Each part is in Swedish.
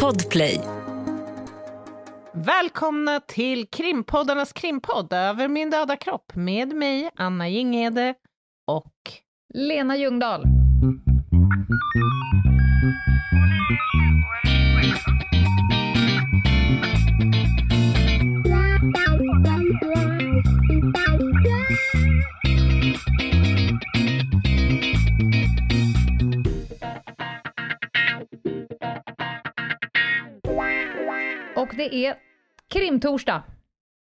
Podplay. Välkomna till krimpoddarnas krimpodd Över min döda kropp med mig, Anna Jinghede och Lena Ljungdahl. Det är krimtorsdag,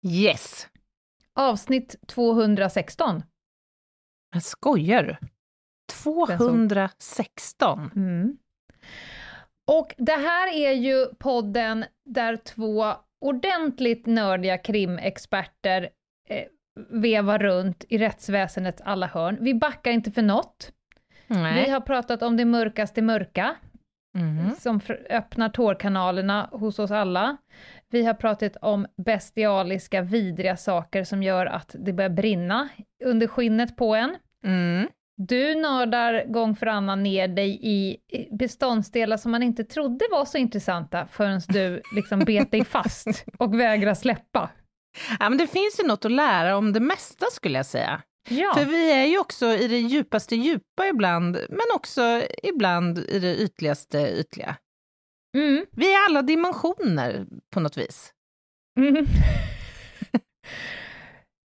Yes! avsnitt 216. Jag skojar du? 216? Mm. Och det här är ju podden där två ordentligt nördiga krimexperter eh, vevar runt i rättsväsendets alla hörn. Vi backar inte för något. Nej. Vi har pratat om det mörkaste mörka, Mhm. som öppnar tårkanalerna hos oss alla. Vi har pratat om bestialiska, vidriga saker som gör att det börjar brinna under skinnet på en. Mm. Du nördar gång för annan ner dig i i beståndsdelar som man inte trodde var så intressanta förrän du liksom bet dig fast och vägrar släppa. Ja, men det finns ju något att lära om det mesta skulle jag säga. Ja, För vi är ju också i det djupaste djupa ibland, men också ibland i det ytligaste ytliga. mm. Vi är alla dimensioner på något vis. Mm.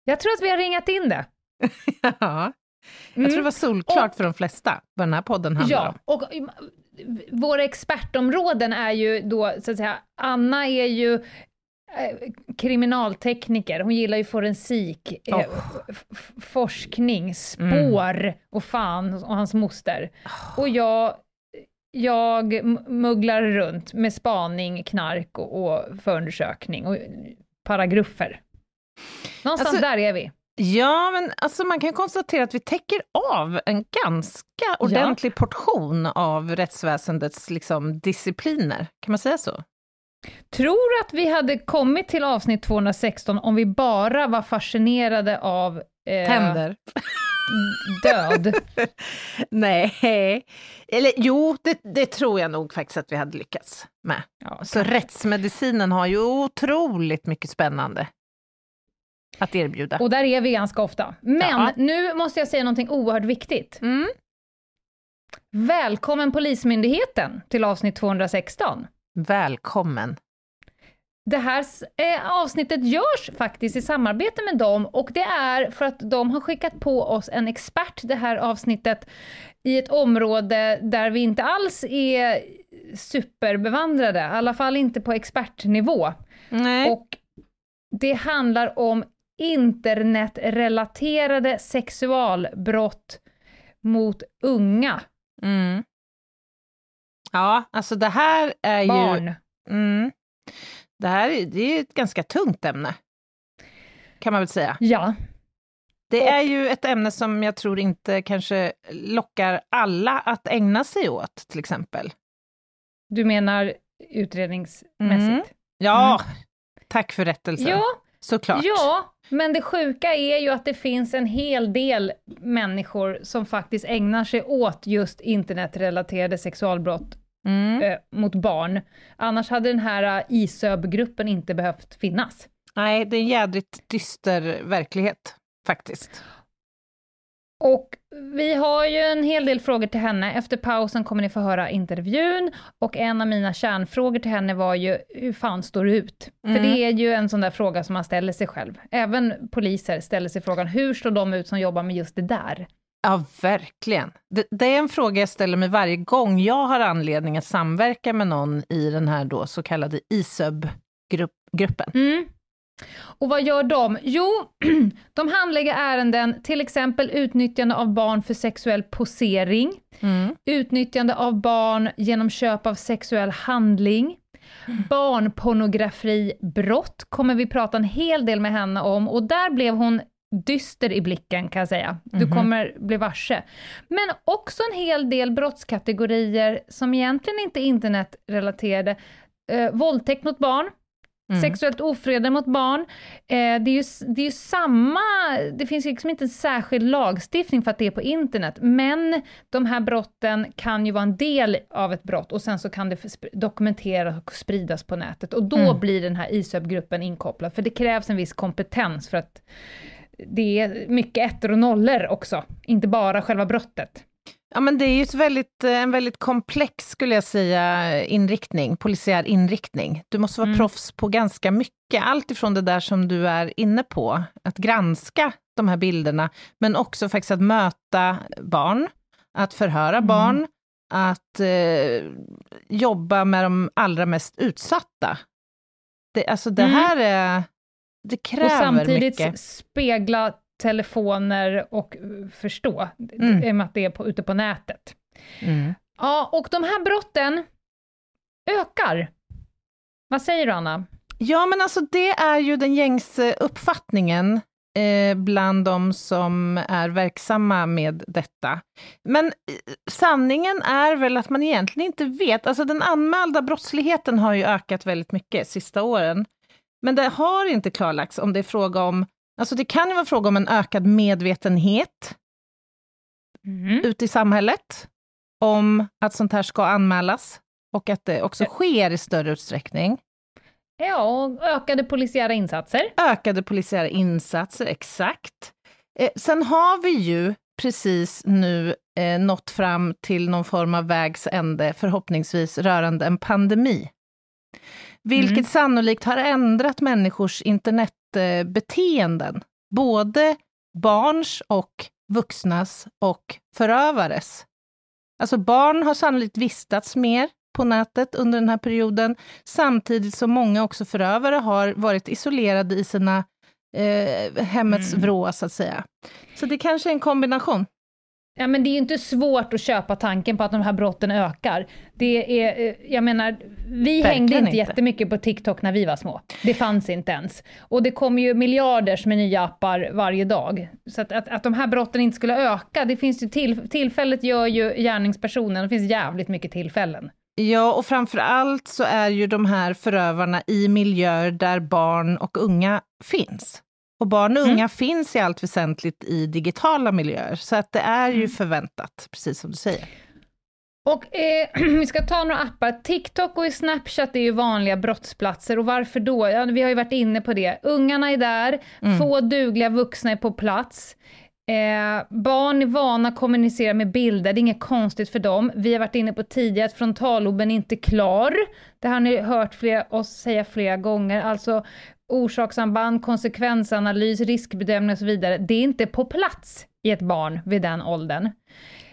Jag tror att vi har ringat in det. Ja. Jag Mm. tror det var solklart för de flesta vad den här podden handlar Ja, om. och mm, våra expertområden är ju då, så att säga, Anna är ju eh, kriminaltekniker, hon gillar ju forensik, eh, Oh. f- forskning, spår och fan och hans moster. Och jag, jag mugglar runt med spaning, knark och, och förundersökning och paragraffer. Någonstans Alltså- där är vi. Ja, men alltså man kan konstatera att vi täcker av en ganska ordentlig portion av rättsväsendets liksom, discipliner. Kan man säga så? Tror att vi hade kommit till avsnitt 216 om vi bara var fascinerade av eh, Tänder. död. Nej. Eller jo, det, det tror jag nog faktiskt att vi hade lyckats med. Ja, Så rättsmedicinen har ju otroligt mycket spännande att erbjuda. och där är vi ganska ofta. Men Ja. nu måste jag säga någonting oerhört viktigt. Mm. Välkommen Polismyndigheten till avsnitt 216. Välkommen. Det här eh, avsnittet görs faktiskt i samarbete med dem och det är för att de har skickat på oss en expert det här avsnittet i ett område där vi inte alls är superbevandrade, i alla fall inte på expertnivå. Nej. Och det handlar om internetrelaterade sexualbrott mot unga Mm. Ja, alltså det här är ju... barn. Mm. Det här är, det är ett ganska tungt ämne, kan man väl säga. Ja, Det är ju ett ämne som jag tror inte kanske lockar alla att ägna sig åt, till exempel. du menar utredningsmässigt? Ja, tack för rättelsen. Ja, Såklart. ja, men det sjuka är ju att det finns en hel del människor som faktiskt ägnar sig åt just internetrelaterade sexualbrott Mm. eh, mot barn. Annars hade den här eh, ISÖB-gruppen inte behövt finnas. Nej, det är en jädrigt dyster verklighet, faktiskt. Och vi har ju en hel del frågor till henne. Efter pausen kommer ni få höra intervjun och en av mina kärnfrågor till henne var ju, hur fan står du ut? För Mm. det är ju en sån där fråga som man ställer sig själv. Även poliser ställer sig frågan, hur står de ut som jobbar med just det där? Ja, verkligen. Det, det är en fråga jag ställer mig varje gång jag har anledning att samverka med någon i den här då så kallade ISÖB-gruppen. Mm. Och vad gör de? Jo, de handlägger ärenden, till exempel utnyttjande av barn för sexuell posering, Mm. utnyttjande av barn genom köp av sexuell handling, barnpornografibrott kommer vi prata en hel del med henne om och där blev hon dyster i blicken kan jag säga. Du Mhm. kommer bli varse. Men också en hel del brottskategorier som egentligen inte är internetrelaterade. Eh, våldtäkt mot barn, Mm. Sexuellt ofredande mot barn. Eh, det, är ju, det är ju samma, det finns liksom inte en särskild lagstiftning för att det är på internet, men de här brotten kan ju vara en del av ett brott och sen så kan det dokumenteras och spridas på nätet och då mm. blir den här ISÖP-gruppen inkopplad, för det krävs en viss kompetens för att det är mycket ettor och nollor också, inte bara själva brottet. Ja, men det är ju ett väldigt, eh, en väldigt komplex, skulle jag säga, inriktning, polisiär inriktning. Du måste vara mm. proffs på ganska mycket, allt ifrån det där som du är inne på, att granska de här bilderna, men också faktiskt att möta barn, att förhöra mm. barn, att eh, jobba med de allra mest utsatta. Det, alltså det mm. här är, det kräver mycket. Och samtidigt mycket. spegla telefoner och eh, förstå, mm. i och med att det är på, ute på nätet. Mm. Ja, och de här brotten ökar. Vad säger du, Anna? Ja, men alltså det är ju den gängse uppfattningen eh, bland de som är verksamma med detta. Men eh, sanningen är väl att man egentligen inte vet. Alltså den anmälda brottsligheten har ju ökat väldigt mycket sista åren. Men det har inte klarlagts om det är fråga om Alltså det kan ju vara fråga om en ökad medvetenhet mm. ute i samhället om att sånt här ska anmälas och att det också sker i större utsträckning. Ja, och ökade polisiära insatser. Ökade polisiära insatser, exakt. Eh, sen har vi ju precis nu eh, nått fram till någon form av vägs ände, förhoppningsvis rörande en pandemi. Vilket mm. sannolikt har ändrat människors internet beteenden, både barns och vuxnas och förövares. Alltså barn har sannolikt vistats mer på nätet under den här perioden, samtidigt som många också förövare har varit isolerade i sina eh, hemmets mm. vrå, så att säga. Så det kanske är en kombination. Ja, men det är ju inte svårt att köpa tanken på att de här brotten ökar. Det är, eh, jag menar, vi Verkligen hängde inte, inte jättemycket på TikTok när vi var små. Det fanns inte ens. Och det kommer ju miljarders med nya appar varje dag. Så att, att, att de här brotten inte skulle öka, det finns ju till, tillfället gör ju gärningspersonen, det finns jävligt mycket tillfällen. Ja, och framför allt så är ju de här förövarna i miljöer där barn och unga finns. Och barn och unga mm. finns i allt väsentligt i digitala miljöer, så att det är ju mm. förväntat, precis som du säger. Och eh, vi ska ta några appar. TikTok och Snapchat är ju vanliga brottsplatser och varför då? Ja, vi har ju varit inne på det. Ungarna är där, mm. få dugliga vuxna är på plats. Eh, barn är vana att kommunicera med bilder, det är inget konstigt för dem. Vi har varit inne på tidigare att frontalloben är inte klar. Det har ni hört flera, oss säga flera gånger. Alltså orsakssamband, konsekvensanalys, riskbedömning och så vidare, det är inte på plats i ett barn vid den åldern.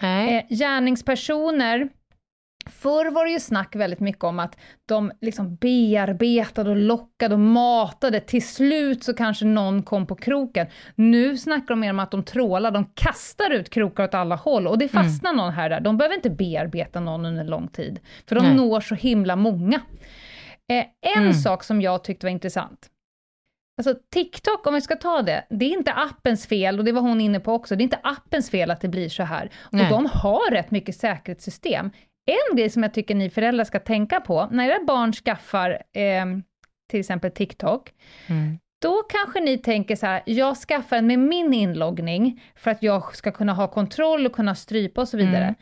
Nej. Eh, gärningspersoner, Förr var det ju snack väldigt mycket om att de liksom bearbetade och lockade och matade, till slut så kanske någon kom på kroken. Nu snackar de mer om att de trålar, de kastar ut krokar åt alla håll och det fastnar mm. någon här där. De behöver inte bearbeta någon under lång tid, för de Nej. når så himla många. Eh, en mm. sak som jag tyckte var intressant, Alltså TikTok, om vi ska ta det, det är inte appens fel, och det var hon inne på också, det är inte appens fel att det blir så här. Och Nej. de har rätt mycket säkerhetssystem. En grej som jag tycker ni föräldrar ska tänka på, när era barn skaffar eh, till exempel TikTok, mm. då kanske ni tänker så här, jag skaffar den med min inloggning, för att jag ska kunna ha kontroll och kunna strypa och så vidare. Mm.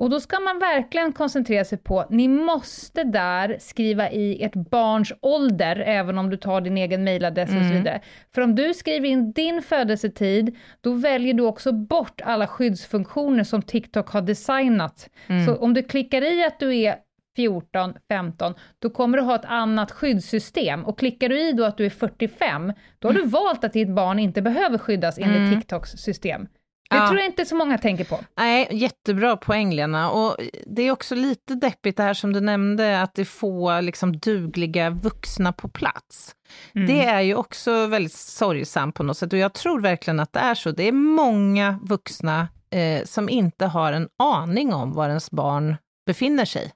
Och då ska man verkligen koncentrera sig på, ni måste där skriva i ert barns ålder, även om du tar din egen mailadress mm. och så mm. vidare. För om du skriver in din födelsetid, då väljer du också bort alla skyddsfunktioner som TikTok har designat. Mm. Så om du klickar i att du är 14, 15, då kommer du ha ett annat skyddssystem. Och klickar du i då att du är 45, då har du mm. valt att ditt barn inte behöver skyddas enligt mm. TikToks system. Det ja. tror jag inte så många tänker på. Nej, jättebra poäng Lena. Och det är också lite deppigt det här som du nämnde, att det får liksom dugliga vuxna på plats. Mm. Det är ju också väldigt sorgsamt på något sätt och jag tror verkligen att det är så. Det är många vuxna eh, som inte har en aning om var ens barn befinner sig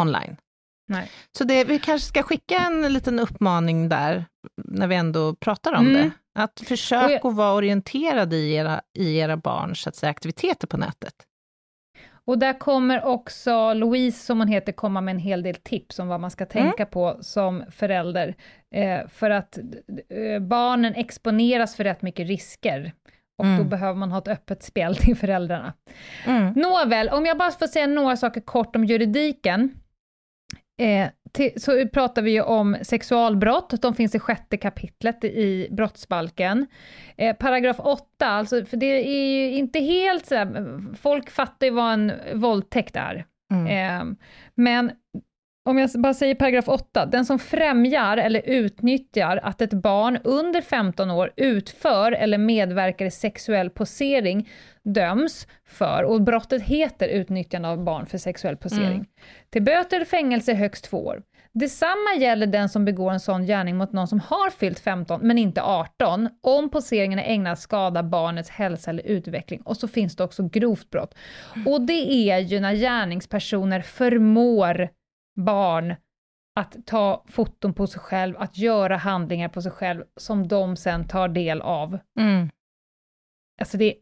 online. Nej. Så det, vi kanske ska skicka en liten uppmaning där, när vi ändå pratar om mm. det. Att försöka att vara orienterade i era, i era barns att säga, aktiviteter på nätet. Och där kommer också Louise, som hon heter, komma med en hel del tips om vad man ska tänka mm. på som förälder. Eh, för att eh, barnen exponeras för rätt mycket risker. Och mm. då behöver man ha ett öppet spel till föräldrarna. Mm. Nåväl, om jag bara får säga några saker kort om juridiken. Eh, till, så pratar vi ju om sexualbrott, de finns i sjätte kapitlet i brottsbalken. Eh, paragraf 8, alltså, för det är ju inte helt så folk fattar ju vad en våldtäkt är. Mm. Eh, men om jag bara säger paragraf 8, den som främjar eller utnyttjar att ett barn under 15 år utför eller medverkar i sexuell posering döms för, och brottet heter utnyttjande av barn för sexuell posering, mm. till böter eller fängelse högst två år. Detsamma gäller den som begår en sån gärning mot någon som har fyllt 15 men inte 18, om poseringen är ägnad att skada barnets hälsa eller utveckling. Och så finns det också grovt brott. Och det är ju när gärningspersoner förmår barn att ta foton på sig själv, att göra handlingar på sig själv som de sen tar del av. Mm. Alltså det...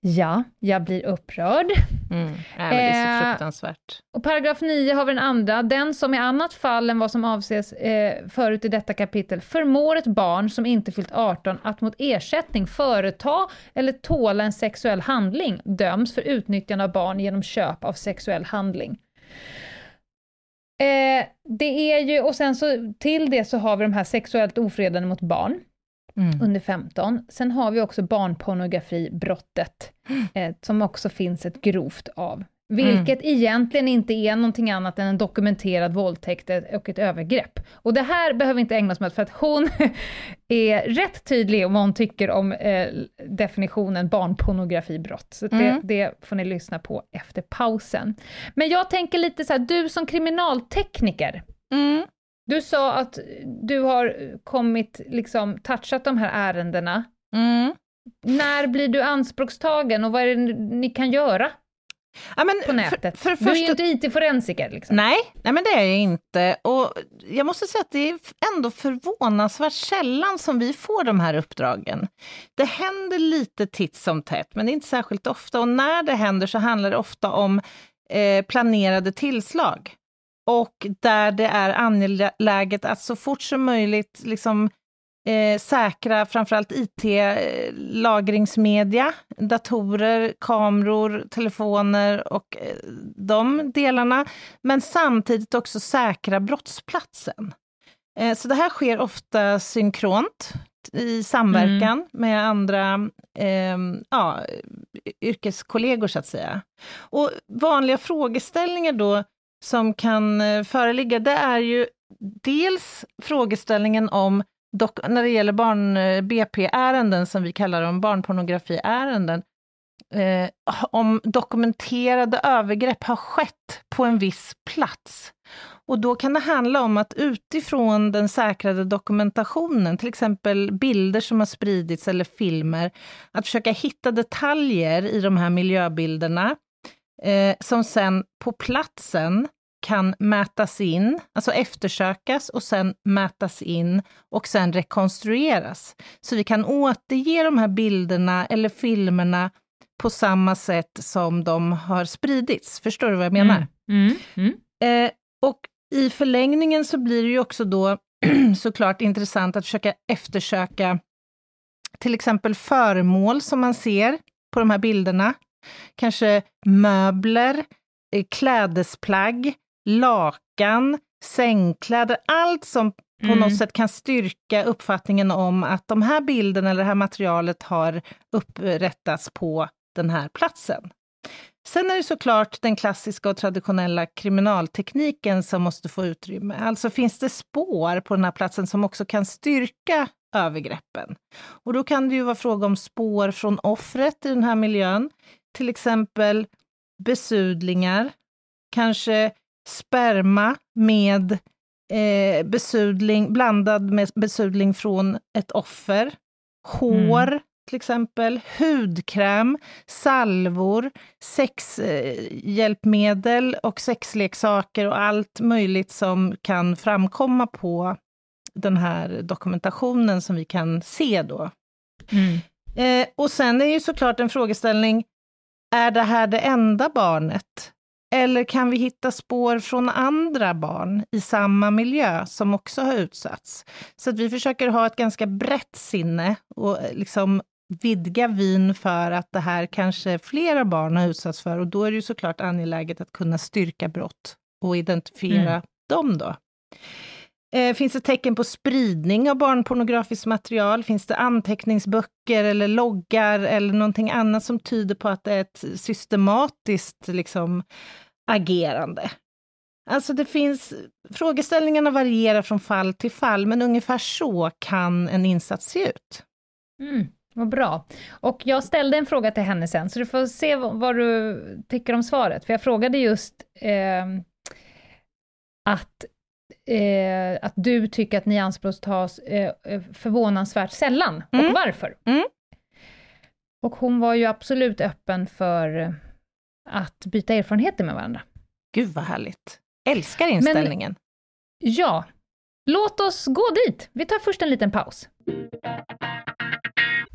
Ja, jag blir upprörd. Mm. Ja, det är så eh, fruktansvärt. och paragraf 9 har vi den andra, den som i annat fall än vad som avses eh, förut i detta kapitel förmår ett barn som inte fyllt 18 att mot ersättning företa eller tåla en sexuell handling döms för utnyttjande av barn genom köp av sexuell handling. Eh, det är ju, och sen så till det så har vi de här sexuellt ofredande mot barn. Mm. under 15. Sen har vi också barnpornografibrottet, eh, som också finns ett grovt av. Vilket mm. egentligen inte är någonting annat än en dokumenterad våldtäkt och ett övergrepp. Och det här behöver vi inte ägna oss åt, för att hon är rätt tydlig om vad hon tycker om eh, definitionen barnpornografibrott. Så mm. det, det, får ni lyssna på efter pausen. Men jag tänker lite så här, du som kriminaltekniker, mm. du sa att du har kommit, liksom touchat de här ärendena. Mm. När blir du anspråkstagen och vad är det ni kan göra? Ja, men på nätet. För, för du är ju inte IT-forensiker. Liksom. Nej, nej, men det är jag inte. Och jag måste säga att det är ändå förvånansvärt sällan som vi får de här uppdragen. Det händer lite titt som tätt, men det är inte särskilt ofta. Och när det händer så handlar det ofta om eh, planerade tillslag. Och där det är angeläget att så fort som möjligt liksom eh, säkra framförallt IT-lagringsmedia, datorer, kameror, telefoner och eh, de delarna. Men samtidigt också säkra brottsplatsen. Eh, så det här sker ofta synkront i samverkan mm. med andra eh, ja, yrkeskollegor, så att säga. Och vanliga frågeställningar då som kan eh, föreligga, det är ju dels frågeställningen om Dock, när det gäller barn-BP-ärenden, eh, som vi kallar dem, barnpornografiärenden, eh, om dokumenterade övergrepp har skett på en viss plats. Och då kan det handla om att utifrån den säkrade dokumentationen, till exempel bilder som har spridits eller filmer, att försöka hitta detaljer i de här miljöbilderna, eh, som sen på platsen kan mätas in, alltså eftersökas och sen mätas in och sen rekonstrueras. Så vi kan återge de här bilderna eller filmerna på samma sätt som de har spridits. Förstår du vad jag menar? Mm. Mm. Mm. Eh, och i förlängningen så blir det ju också då såklart intressant att försöka eftersöka till exempel föremål som man ser på de här bilderna. Kanske möbler, eh, klädesplagg, lakan, sängkläder, allt som på mm. något sätt kan styrka uppfattningen om att de här bilderna eller det här materialet har upprättats på den här platsen. Sen är det såklart den klassiska och traditionella kriminaltekniken som måste få utrymme. Alltså finns det spår på den här platsen som också kan styrka övergreppen? Och då kan det ju vara fråga om spår från offret i den här miljön, till exempel besudlingar, kanske sperma med eh, besudling, blandad med besudling från ett offer, hår mm. till exempel, hudkräm, salvor, sexhjälpmedel eh, och sexleksaker och allt möjligt som kan framkomma på den här dokumentationen som vi kan se då. Mm. Eh, och sen är ju såklart en frågeställning, är det här det enda barnet? Eller kan vi hitta spår från andra barn i samma miljö som också har utsatts? Så att vi försöker ha ett ganska brett sinne och liksom vidga vyn för att det här kanske flera barn har utsatts för och då är det ju såklart angeläget att kunna styrka brott och identifiera mm. dem då. Eh, finns det tecken på spridning av barnpornografiskt material? Finns det anteckningsböcker eller loggar eller någonting annat som tyder på att det är ett systematiskt liksom, agerande? Alltså det finns, frågeställningarna varierar från fall till fall, men ungefär så kan en insats se ut. Mm, vad bra. Och jag ställde en fråga till henne sen, så du får se vad, du tycker om svaret. För jag frågade just eh, att eh, att du tycker att ni anspråkstas eh, eh, förvånansvärt sällan, mm. och varför. Mm. Och hon var ju absolut öppen för att byta erfarenheter med varandra. Gud vad härligt. Älskar inställningen. Men, ja. Låt oss gå dit. Vi tar först en liten paus.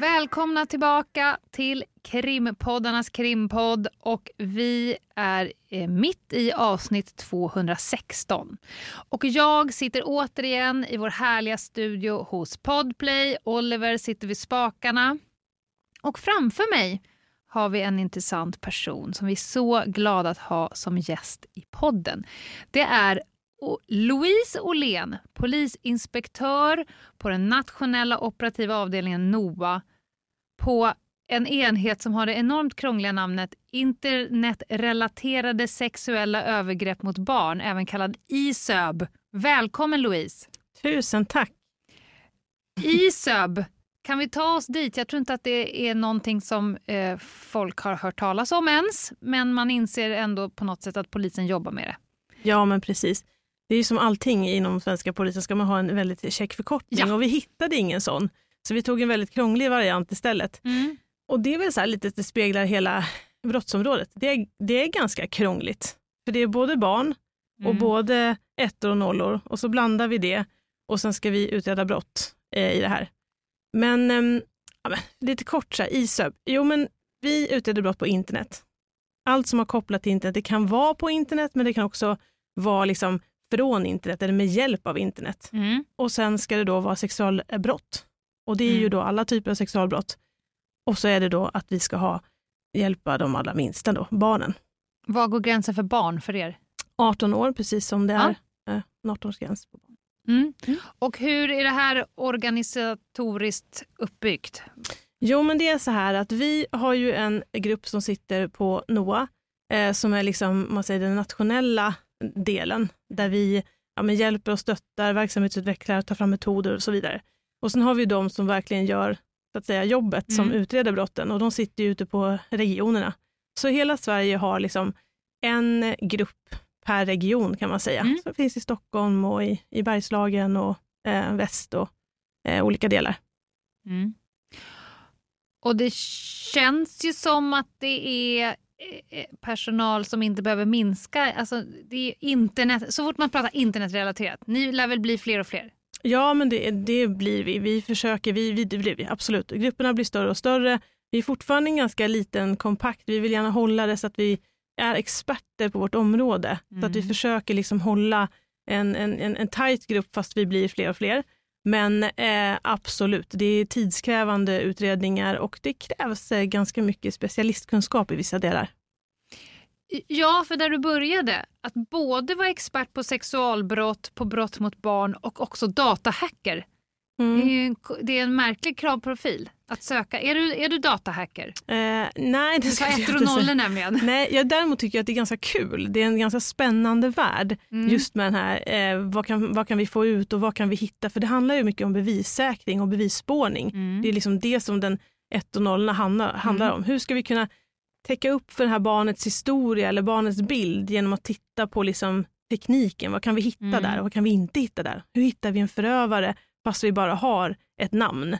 Välkomna tillbaka till krimpoddarnas krimpodd och vi är eh, mitt i avsnitt 216. Och jag sitter återigen i vår härliga studio hos Podplay. Oliver sitter vid spakarna. Och framför mig har vi en intressant person som vi är så glada att ha som gäst i podden. Det är Louise Åhlén, polisinspektör på den nationella operativa avdelningen NOA på en enhet som har det enormt krångliga namnet internetrelaterade sexuella övergrepp mot barn, även kallad ISÖB. Välkommen Louise! Tusen tack! ISÖB, kan vi ta oss dit? Jag tror inte att det är någonting som eh, folk har hört talas om ens, men man inser ändå på något sätt att polisen jobbar med det. Ja, men precis. Det är ju som allting inom svenska polisen ska man ha en väldigt check förkortning ja. och vi hittade ingen sån. Så vi tog en väldigt krånglig variant istället. Mm. Och det är väl så här lite, det speglar hela brottsområdet. Det är, det är ganska krångligt. För det är både barn och mm. både ettor och nollor och så blandar vi det och sen ska vi utreda brott eh, i det här. Men, eh, ja, men lite kort så här, ISÖB. Jo men vi utreder brott på internet. Allt som har kopplat till internet, det kan vara på internet men det kan också vara liksom från internet eller med hjälp av internet. Mm. Och sen ska det då vara sexualbrott. Och det är mm. ju då alla typer av sexualbrott. Och så är det då att vi ska ha, hjälpa de allra minsta, då, barnen. Var går gränsen för barn för er? 18 år, precis som det är ja. eh, 18-årsgräns på barn. Mm. Mm. Och hur är det här organisatoriskt uppbyggt? Jo, men det är så här att vi har ju en grupp som sitter på NOA, eh, som är liksom, man säger den nationella delen, där vi ja, hjälper och stöttar verksamhetsutvecklar, tar fram metoder och så vidare. Och sen har vi de som verkligen gör så att säga, jobbet mm. som utreder brotten och de sitter ju ute på regionerna. Så hela Sverige har liksom en grupp per region kan man säga. Mm. Så det finns i Stockholm och i, i Bergslagen och eh, väst och eh, olika delar. Mm. Och det känns ju som att det är personal som inte behöver minska. Alltså, det är internet, så fort man pratar internetrelaterat, ni lär väl bli fler och fler? Ja, men det, det blir vi. Vi försöker, vi, vi, det blir vi, absolut. Grupperna blir större och större. Vi är fortfarande en ganska liten kompakt. Vi vill gärna hålla det så att vi är experter på vårt område. Mm. Så att vi mm. försöker liksom hålla en, en, en, en tajt grupp fast vi blir fler och fler. Men eh, absolut, det är tidskrävande utredningar och det krävs eh, ganska mycket specialistkunskap i vissa delar. Ja, för där du började, att både vara expert på sexualbrott, på brott mot barn och också datahacker. Mm. Det, är en, det är en märklig kravprofil att söka. Är du, är du datahacker? Eh, nej, det ska jag inte säga. nämligen. Nej, jag däremot tycker jag att det är ganska kul. Det är en ganska spännande värld mm. just med den här, eh, vad, kan, vad kan vi få ut och vad kan vi hitta? För det handlar ju mycket om bevissäkring och bevisspårning. Mm. Det är liksom det som den ett och nollorna handlar, handlar mm. om. Hur ska vi kunna täcka upp för det här barnets historia eller barnets bild genom att titta på liksom tekniken. Vad kan vi hitta mm. där och vad kan vi inte hitta där? Hur hittar vi en förövare fast vi bara har ett namn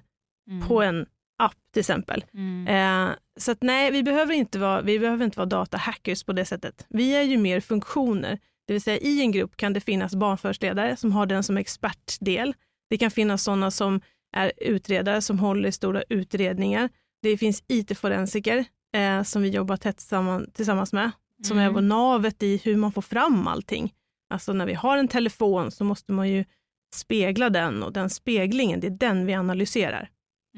mm. på en app till exempel. Mm. Eh, så att nej, vi behöver, inte vara, vi behöver inte vara datahackers på det sättet. Vi är ju mer funktioner. Det vill säga i en grupp kan det finnas barnförhörsledare som har den som expertdel. Det kan finnas sådana som är utredare som håller i stora utredningar. Det finns IT-forensiker eh, som vi jobbar tätt samman, tillsammans med, som mm. är navet i hur man får fram allting. Alltså när vi har en telefon så måste man ju spegla den och den speglingen, det är den vi analyserar.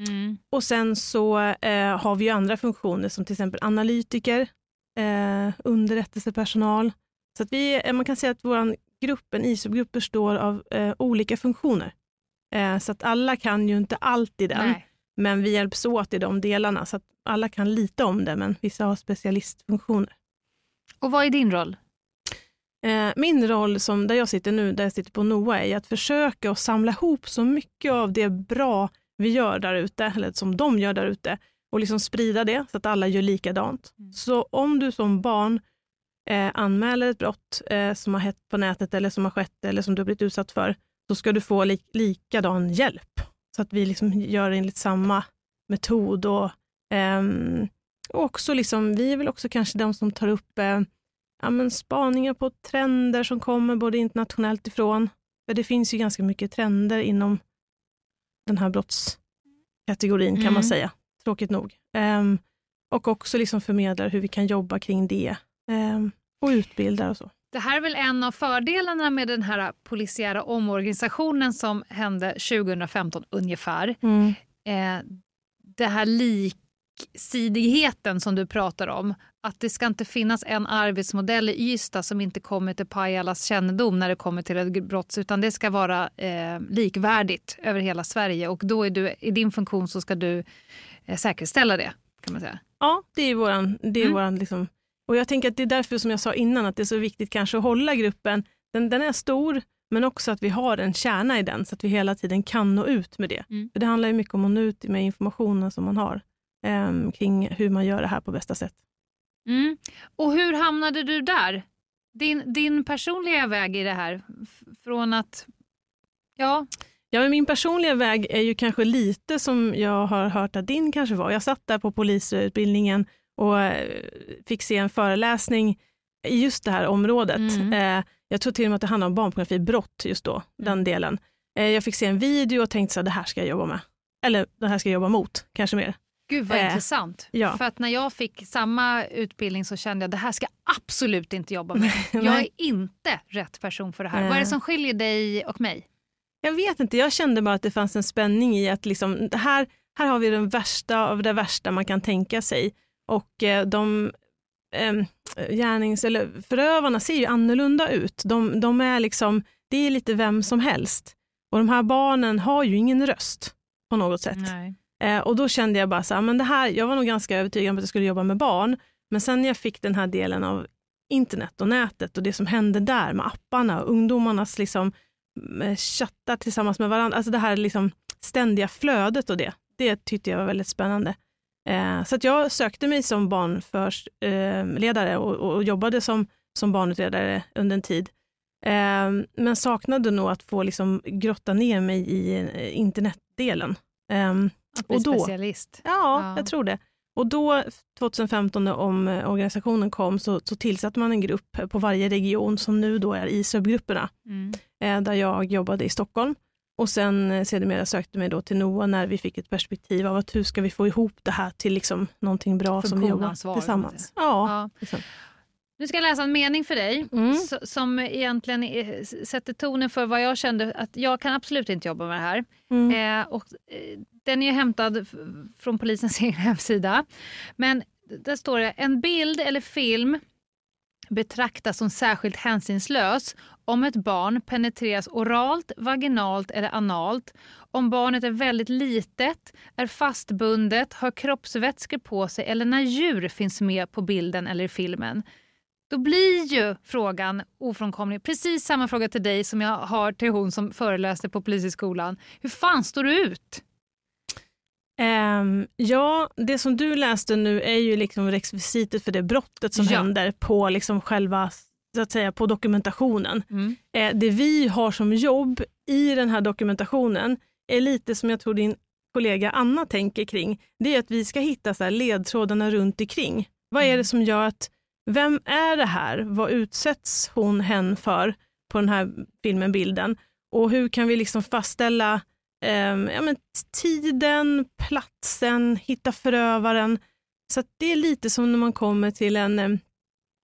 Mm. Och sen så eh, har vi ju andra funktioner som till exempel analytiker, eh, underrättelsepersonal. Så att vi, eh, man kan säga att vår grupp, en ISOP-grupp består av eh, olika funktioner. Eh, så att alla kan ju inte alltid den, Nej. men vi hjälps åt i de delarna så att alla kan lite om det, men vissa har specialistfunktioner. Och vad är din roll? Eh, min roll som där jag sitter nu, där jag sitter på NOA, är att försöka att samla ihop så mycket av det bra vi gör där ute, eller som de gör där ute, och liksom sprida det så att alla gör likadant. Mm. Så om du som barn eh, anmäler ett brott eh, som har hett på nätet eller som har skett eller som du har blivit utsatt för, så ska du få li likadan hjälp. Så att vi liksom gör enligt samma metod. Och, ehm, och också liksom, vi är väl också kanske de som tar upp eh, ja, men spaningar på trender som kommer både internationellt ifrån. För det finns ju ganska mycket trender inom den här brottskategorin kan mm. man säga, tråkigt nog. Um, och också liksom förmedlar hur vi kan jobba kring det um, och utbildar och så. Det här är väl en av fördelarna med den här polisiära omorganisationen som hände 2015 ungefär. Mm. Eh, det här lik mångsidigheten som du pratar om. Att det ska inte finnas en arbetsmodell i Ystad som inte kommer till Pajalas kännedom när det kommer till ett brott, utan det ska vara eh, likvärdigt över hela Sverige. Och då är du, i din funktion så ska du eh, säkerställa det, kan man säga. Ja, det är våran, det är mm. våran liksom, och jag tänker att det är därför som jag sa innan att det är så viktigt kanske att hålla gruppen, den, den är stor, men också att vi har en kärna i den så att vi hela tiden kan nå ut med det. Mm. För Det handlar ju mycket om att nå ut med informationen som man har eh, kring hur man gör det här på bästa sätt. Mm. Och hur hamnade du där? Din, din personliga väg i det här? Från att... Ja. Ja, men min personliga väg är ju kanske lite som jag har hört att din kanske var. Jag satt där på polisutbildningen och eh, fick se en föreläsning i just det här området. Mm. Eh, jag tror till och med att det handlar om barnpornografibrott just då, mm. den delen. Eh, jag fick se en video och tänkte att det här ska jag jobba med. Eller det här ska jag jobba mot, kanske mer. Gud vad eh, intressant. Ja. För att när jag fick samma utbildning så kände jag det här ska jag absolut inte jobba med. jag är inte rätt person för det här. Eh. Vad är det som skiljer dig och mig? Jag vet inte, jag kände bara att det fanns en spänning i att liksom, här, här har vi den värsta av det värsta man kan tänka sig. Och eh, de eh, gärnings eller förövarna ser ju annorlunda ut. De, de är liksom, det är lite vem som helst. Och de här barnen har ju ingen röst på något sätt. Nej. Eh, och då kände jag bara så här, men det här, jag var nog ganska övertygad om att jag skulle jobba med barn, men sen när jag fick den här delen av internet och nätet och det som hände där med apparna och ungdomarnas liksom mm, eh, chattar tillsammans med varandra, alltså det här liksom ständiga flödet och det, det tyckte jag var väldigt spännande. Eh, så att jag sökte mig som barnförsledare eh, och, och, jobbade som, som barnutredare under en tid. Eh, men saknade nog att få liksom grotta ner mig i eh, internetdelen. Eh, och då, specialist. Ja, ja, jag tror det. Och då, 2015 när om eh, organisationen kom, så, så tillsatte man en grupp på varje region som nu då är i subgrupperna, mm. eh, där jag jobbade i Stockholm. Och sen eh, sedermera sökte mig då till NOA när vi fick ett perspektiv av att hur ska vi få ihop det här till liksom någonting bra som vi jobbar tillsammans. Ja, ja. Liksom. Nu ska jag läsa en mening för dig mm. som egentligen sätter tonen för vad jag kände att jag kan absolut inte jobba med det här. Mm. Eh, och, eh, den är hämtad från polisens egen hemsida. Men där står det en bild eller film betraktas som särskilt hänsynslös om ett barn penetreras oralt, vaginalt eller analt, om barnet är väldigt litet, är fastbundet, har kroppsvätskor på sig eller när djur finns med på bilden eller i filmen. Då blir ju frågan ofrånkomlig. Precis samma fråga till dig som jag har till hon som föreläste på Polishögskolan. Hur fan står du ut? Um, ja, det som du läste nu är ju liksom rekvisitet för det brottet som ja. händer på liksom själva så att säga, på dokumentationen. Mm. Eh, det vi har som jobb i den här dokumentationen är lite som jag tror din kollega Anna tänker kring. Det är att vi ska hitta så ledtrådarna runt omkring. Vad är det mm. som gör att, vem är det här? Vad utsätts hon, hen för på den här filmen, bilden? Och hur kan vi liksom fastställa eh, ja, men tiden, platsen, hitta förövaren. Så det är lite som när man kommer till en,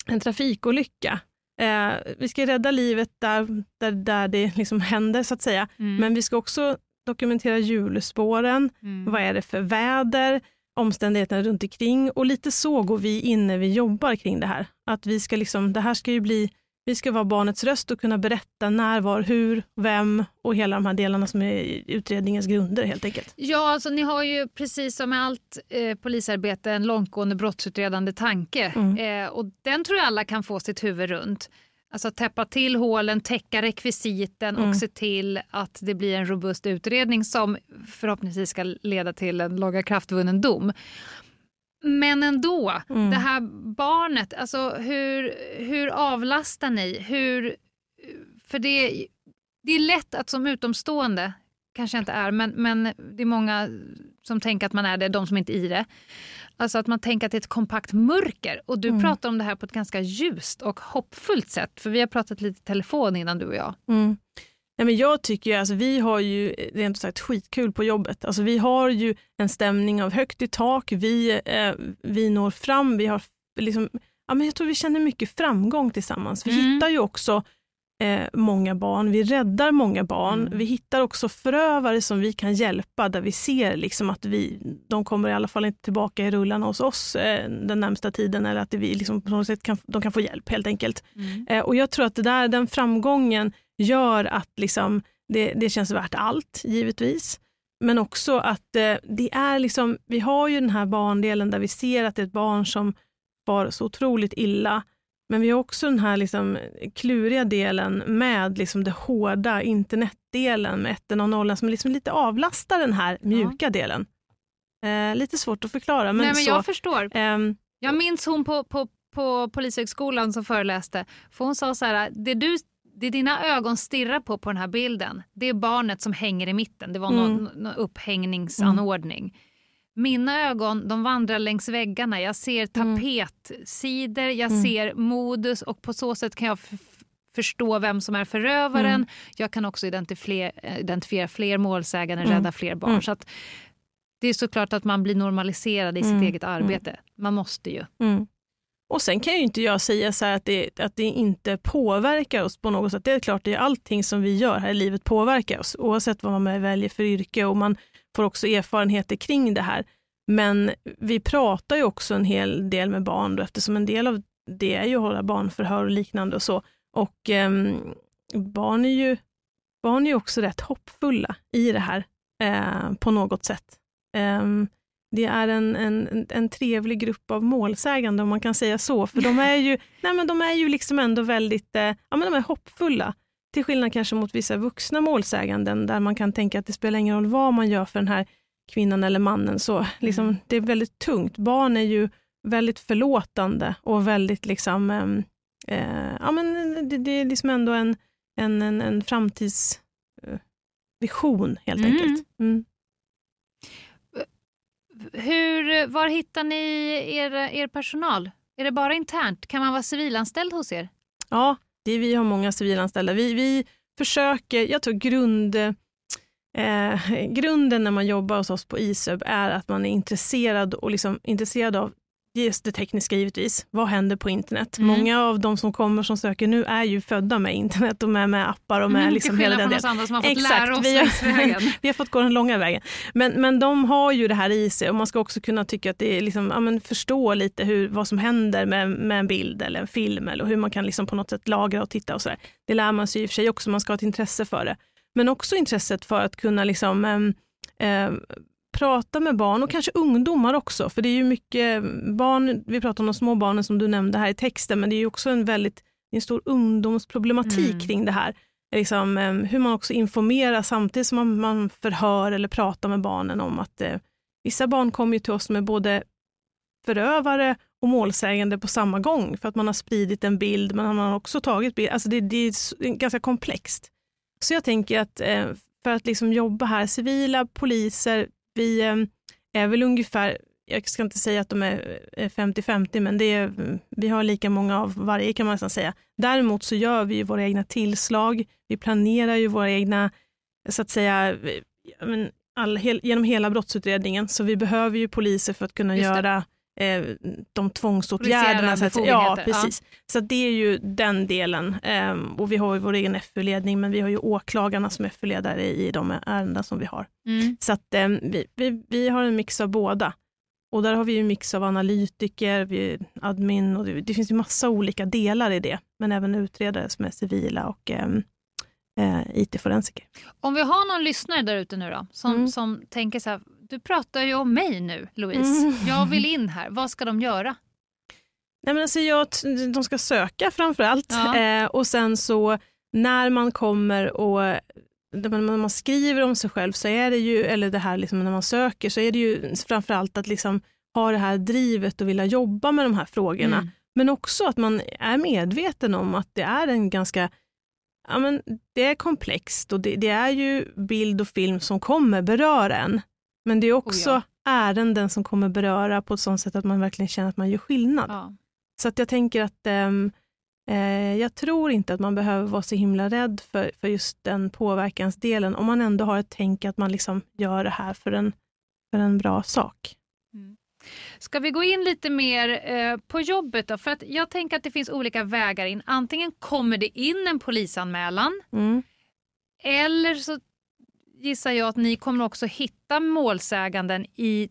en trafikolycka. Eh, vi ska rädda livet där, där, där det liksom händer, så att säga. Mm. Men vi ska också dokumentera hjulspåren. Mm. Vad är det för väder? Omständigheterna runt omkring. Och lite så går vi in när vi jobbar kring det här. Att vi ska liksom, det här ska ju bli vi ska vara barnets röst och kunna berätta när, var, hur, vem och hela de här delarna som är utredningens grunder helt enkelt. Ja, alltså ni har ju precis som med allt eh, polisarbete en långtgående brottsutredande tanke mm. eh, och den tror jag alla kan få sitt huvud runt. Alltså täppa till hålen, täcka rekvisiten mm. och se till att det blir en robust utredning som förhoppningsvis ska leda till en lagakraftvunnen dom. Men ändå, mm. det här barnet, alltså hur, hur avlastar ni? Hur, för det, det är lätt att som utomstående, kanske inte är, men, men det är många som tänker att man är det, de som inte är i det. Alltså att man tänker att det är ett kompakt mörker. Och du mm. pratar om det här på ett ganska ljust och hoppfullt sätt. För vi har pratat lite telefon innan du och jag. Mm. Nej, men jag tycker alltså, vi har ju rent sagt skitkul på jobbet. Alltså, vi har ju en stämning av högt i tak, vi, eh, vi når fram, vi har liksom, ja, men jag tror vi känner mycket framgång tillsammans. Vi mm. hittar ju också eh, många barn, vi räddar många barn, mm. vi hittar också förövare som vi kan hjälpa där vi ser liksom att vi, de kommer i alla fall inte tillbaka i rullarna hos oss eh, den närmsta tiden eller att vi liksom på något sätt kan, de kan få hjälp helt enkelt. Mm. Eh, och jag tror att det där, den framgången gör att liksom, det, det känns värt allt, givetvis. Men också att eh, det är liksom, vi har ju den här barndelen där vi ser att det är ett barn som far så otroligt illa. Men vi har också den här liksom kluriga delen med liksom det hårda internetdelen med ettan och nollan som liksom lite avlastar den här mjuka ja. delen. Eh, lite svårt att förklara. Men, Nej, men så, jag förstår. Eh, jag minns hon på, på, på Polishögskolan som föreläste. För hon sa så här, det du det dina ögon stirrar på på den här bilden, det är barnet som hänger i mitten. Det var mm. någon, någon upphängningsanordning. Mm. Mina ögon de vandrar längs väggarna. Jag ser mm. tapetsidor, jag mm. ser modus och på så sätt kan jag förstå vem som är förövaren. Mm. Jag kan också identifiera, identifiera fler målsägande, mm. rädda fler barn. Så att, det är såklart att man blir normaliserad i sitt eget arbete. Man måste ju. Och sen kan ju inte jag säga så att det, att det inte påverkar oss på något sätt. Det är klart, det är allting som vi gör här i livet påverkar oss, oavsett vad man väljer för yrke och man får också erfarenheter kring det här. Men vi pratar ju också en hel del med barn då, eftersom en del av det är ju att hålla barnförhör och liknande och så. Och eh, barn är ju barn är också rätt hoppfulla i det här eh, på något sätt. Eh, det är en, en, en trevlig grupp av målsägande om man kan säga så. För de är ju, nej men de är ju liksom ändå väldigt eh, ja, men de är hoppfulla. Till skillnad kanske mot vissa vuxna målsäganden där man kan tänka att det spelar ingen roll vad man gör för den här kvinnan eller mannen. Så liksom, mm. Det är väldigt tungt. Barn är ju väldigt förlåtande och väldigt liksom, ehm, eh, ja, men det, det, är liksom ändå en, en, en, en framtidsvision helt mm. enkelt. Mm hur, var hittar ni er, er personal? Är det bara internt? Kan man vara civilanställd hos er? Ja, det, vi har många civilanställda. Vi, vi försöker, jag tror grund, eh, grunden när man jobbar hos oss på ISUB är att man är intresserad och liksom intresserad av Just det tekniska givetvis. Vad händer på internet? Mm. Många av de som kommer som söker nu är ju födda med internet och med, med appar och med mm, liksom hela den delen. andra som har fått Exakt, lära oss vi har, vägen. vi har fått gå den långa vägen. Men, men de har ju det här i sig och man ska också kunna tycka att det är liksom, ja, men förstå lite hur, vad som händer med, med en bild eller en film eller hur man kan liksom på något sätt lagra och titta och sådär. Det lär man sig i och för sig också, man ska ha ett intresse för det. Men också intresset för att kunna liksom, eh, prata med barn och kanske ungdomar också, för det är ju mycket barn, vi pratar om de små barnen som du nämnde här i texten, men det är ju också en väldigt en stor ungdomsproblematik mm. kring det här. Liksom, hur man också informerar samtidigt som man, man förhör eller pratar med barnen om att eh, vissa barn kommer ju till oss med både förövare och målsägande på samma gång för att man har spridit en bild, men man har också tagit bild. Alltså det, det är ganska komplext. Så jag tänker att eh, för att liksom jobba här, civila poliser, vi eh, är väl ungefär, jag ska inte säga att de är 50-50, men det är, vi har lika många av varje kan man nästan säga. Däremot så gör vi våra egna tillslag, vi planerar ju våra egna, så att säga, all, hel, genom hela brottsutredningen, så vi behöver ju poliser för att kunna göra eh, de tvångsåtgärderna. Så att, ja, precis. Ja. Så det är ju den delen. Eh, och vi har ju vår egen FU-ledning, men vi har ju åklagarna som FU-ledare i de ärenden som vi har. Mm. Så att eh, vi, vi, vi har en mix av båda. Och där har vi en mix av analytiker, vi, admin och det, det finns ju massa olika delar i det, men även utredare som är civila och ehm, eh, IT-forensiker. Om vi har någon lyssnare där ute nu då, som, mm. som tänker så här, du pratar ju om mig nu Louise, mm. jag vill in här, vad ska de göra? Nej, men alltså jag, de ska söka framför allt ja. eh, och sen så när man kommer och när man skriver om sig själv så är det ju, eller det här liksom när man söker, så är det ju framför allt att liksom ha det här drivet och vilja jobba med de här frågorna. Mm. Men också att man är medveten om att det är en ganska ja, men det är komplext och det, det, är ju bild och film som kommer beröra en. Men det är också oh ja. ärenden som kommer beröra på ett sånt sätt att man verkligen känner att man gör skillnad. Ja. Så att jag tänker att um, eh, jag tror inte att man behöver vara så himla rädd för, för just den påverkansdelen, om man ändå har ett tänk att man liksom gör det här för en, för en bra sak. Mm. Ska vi gå in lite mer eh, på jobbet då? För att jag tänker att det finns olika vägar in. Antingen kommer det in en polisanmälan mm. eller så gissar jag att ni kommer också hitta målsäganden i,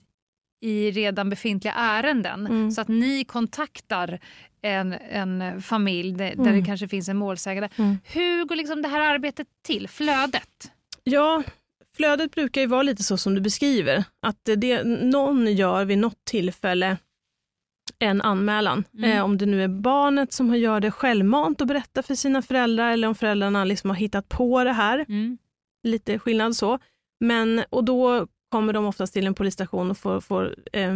i redan befintliga ärenden. Mm. Så att ni kontaktar en, en familj där, mm. det kanske finns en målsägande. Mm. Hur går liksom det här arbetet till? Flödet? Ja, flödet brukar ju vara lite så som du beskriver. Att det, någon gör vid något tillfälle en anmälan. Mm. Eh, om det nu är barnet som gör det självmant och berättar för sina föräldrar eller om föräldrarna liksom har hittat på det här. Mm. Lite skillnad så. Men, och då kommer de oftast till en polisstation och får, får eh,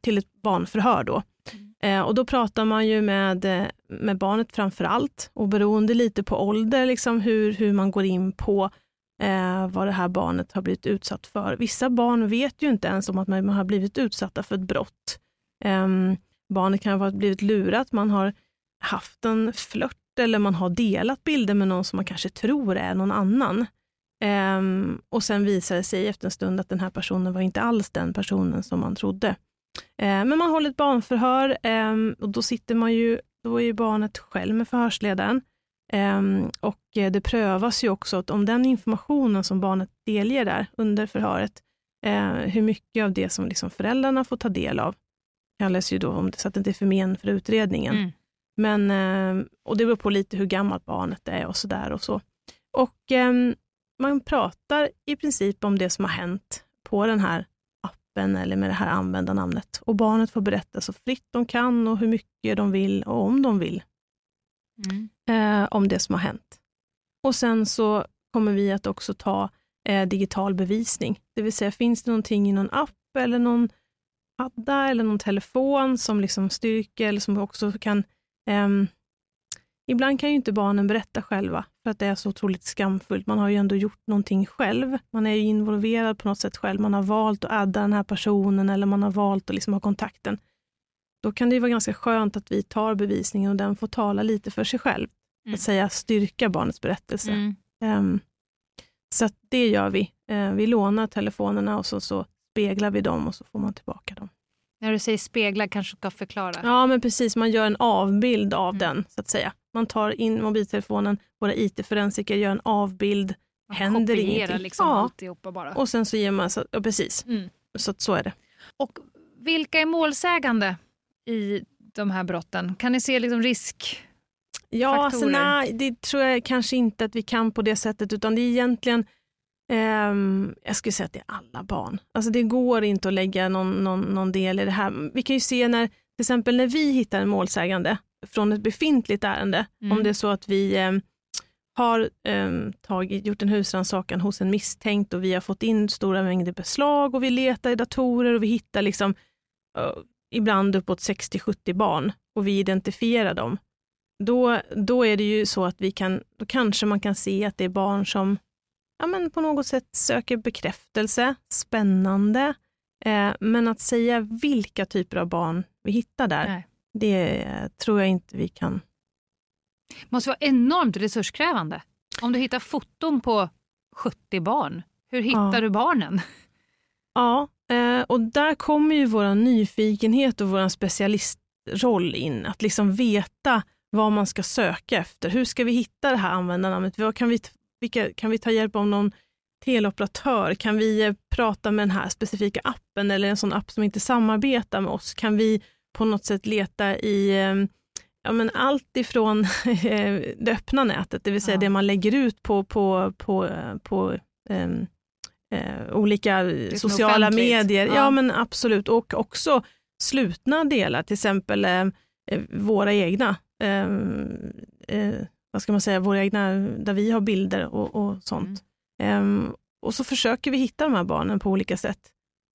till ett barnförhör. Då. Mm. Eh, och då pratar man ju med, med barnet framför allt och beroende lite på ålder, liksom hur, hur man går in på eh, vad det här barnet har blivit utsatt för. Vissa barn vet ju inte ens om att man har blivit utsatta för ett brott. Eh, barnet kan ha blivit lurat, man har haft en flört eller man har delat bilder med någon som man kanske tror är någon annan. Um, och sen visar det sig efter en stund att den här personen var inte alls den personen som man trodde. Uh, men man håller ett barnförhör um, och då sitter man ju, då är ju barnet själv med förhörsledaren. Um, och det prövas ju också att om den informationen som barnet delger där under förhöret, uh, hur mycket av det som liksom föräldrarna får ta del av, kallas ju då om det, så att det inte är för men för utredningen. Mm. Men, uh, och det beror på lite hur gammalt barnet är och sådär och så. Och man pratar i princip om det som har hänt på den här appen eller med det här användarnamnet. Och barnet får berätta så fritt de kan och hur mycket de vill och om de vill. Mm. Eh, om det som har hänt. Och sen så kommer vi att också ta eh, digital bevisning. Det vill säga, finns det någonting i någon app eller någon padda eller någon telefon som liksom styrker eller som också kan eh, Ibland kan ju inte barnen berätta själva, för att det är så otroligt skamfullt. Man har ju ändå gjort någonting själv. Man är ju involverad på något sätt själv. Man har valt att adda den här personen eller man har valt att liksom ha kontakten. Då kan det vara ganska skönt att vi tar bevisningen och den får tala lite för sig själv. Mm. Att säga styrka barnets berättelse. Mm. Um, så det gör vi. Uh, vi lånar telefonerna och så, så speglar vi dem och så får man tillbaka dem. När du säger spegla kanske du ska förklara? Ja, men precis. Man gör en avbild av mm. den, så att säga. Man tar in mobiltelefonen, våra IT-forensiker gör en avbild, man händer ingenting. liksom ja. alltihopa bara. Och sen så ger man, så, ja, precis. Mm. Så att så är det. Och vilka är målsägande i de här brotten? Kan ni se liksom risk? Ja, alltså, nej, det tror jag kanske inte att vi kan på det sättet, utan det är egentligen Um, jag skulle säga att det är alla barn. Alltså det går inte att lägga någon, någon, någon del i det här. Vi kan ju se när, till exempel när vi hittar en målsägande från ett befintligt ärende, mm. om det är så att vi um, har um, tagit, gjort en husrannsakan hos en misstänkt och vi har fått in stora mängder beslag och vi letar i datorer och vi hittar liksom uh, ibland uppåt 60-70 barn och vi identifierar dem. Då, då är det ju så att vi kan, då kanske man kan se att det är barn som ja, men på något sätt söker bekräftelse, spännande. Eh, men att säga vilka typer av barn vi hittar där, Nej. det tror jag inte vi kan. Det måste vara enormt resurskrävande. Om du hittar foton på 70 barn, hur hittar ja. du barnen? Ja, eh, och där kommer ju vår nyfikenhet och vår specialistroll in. Att liksom veta vad man ska söka efter. Hur ska vi hitta det här användarnamnet? Vad kan vi vilka, kan vi ta hjälp av någon teleoperatör? Kan vi eh, prata med den här specifika appen eller en sån app som inte samarbetar med oss? Kan vi på något sätt leta i ehm, ja, men allt ifrån det öppna nätet, det vill säga ja. det man lägger ut på, på, på, på um, uh, olika sociala medier. Ja. ja. men absolut, och också slutna delar, till exempel uh, våra egna. Uh, vad ska man säga, våra egna, där vi har bilder och, och sånt. Mm. Um, och så försöker vi hitta de här barnen på olika sätt.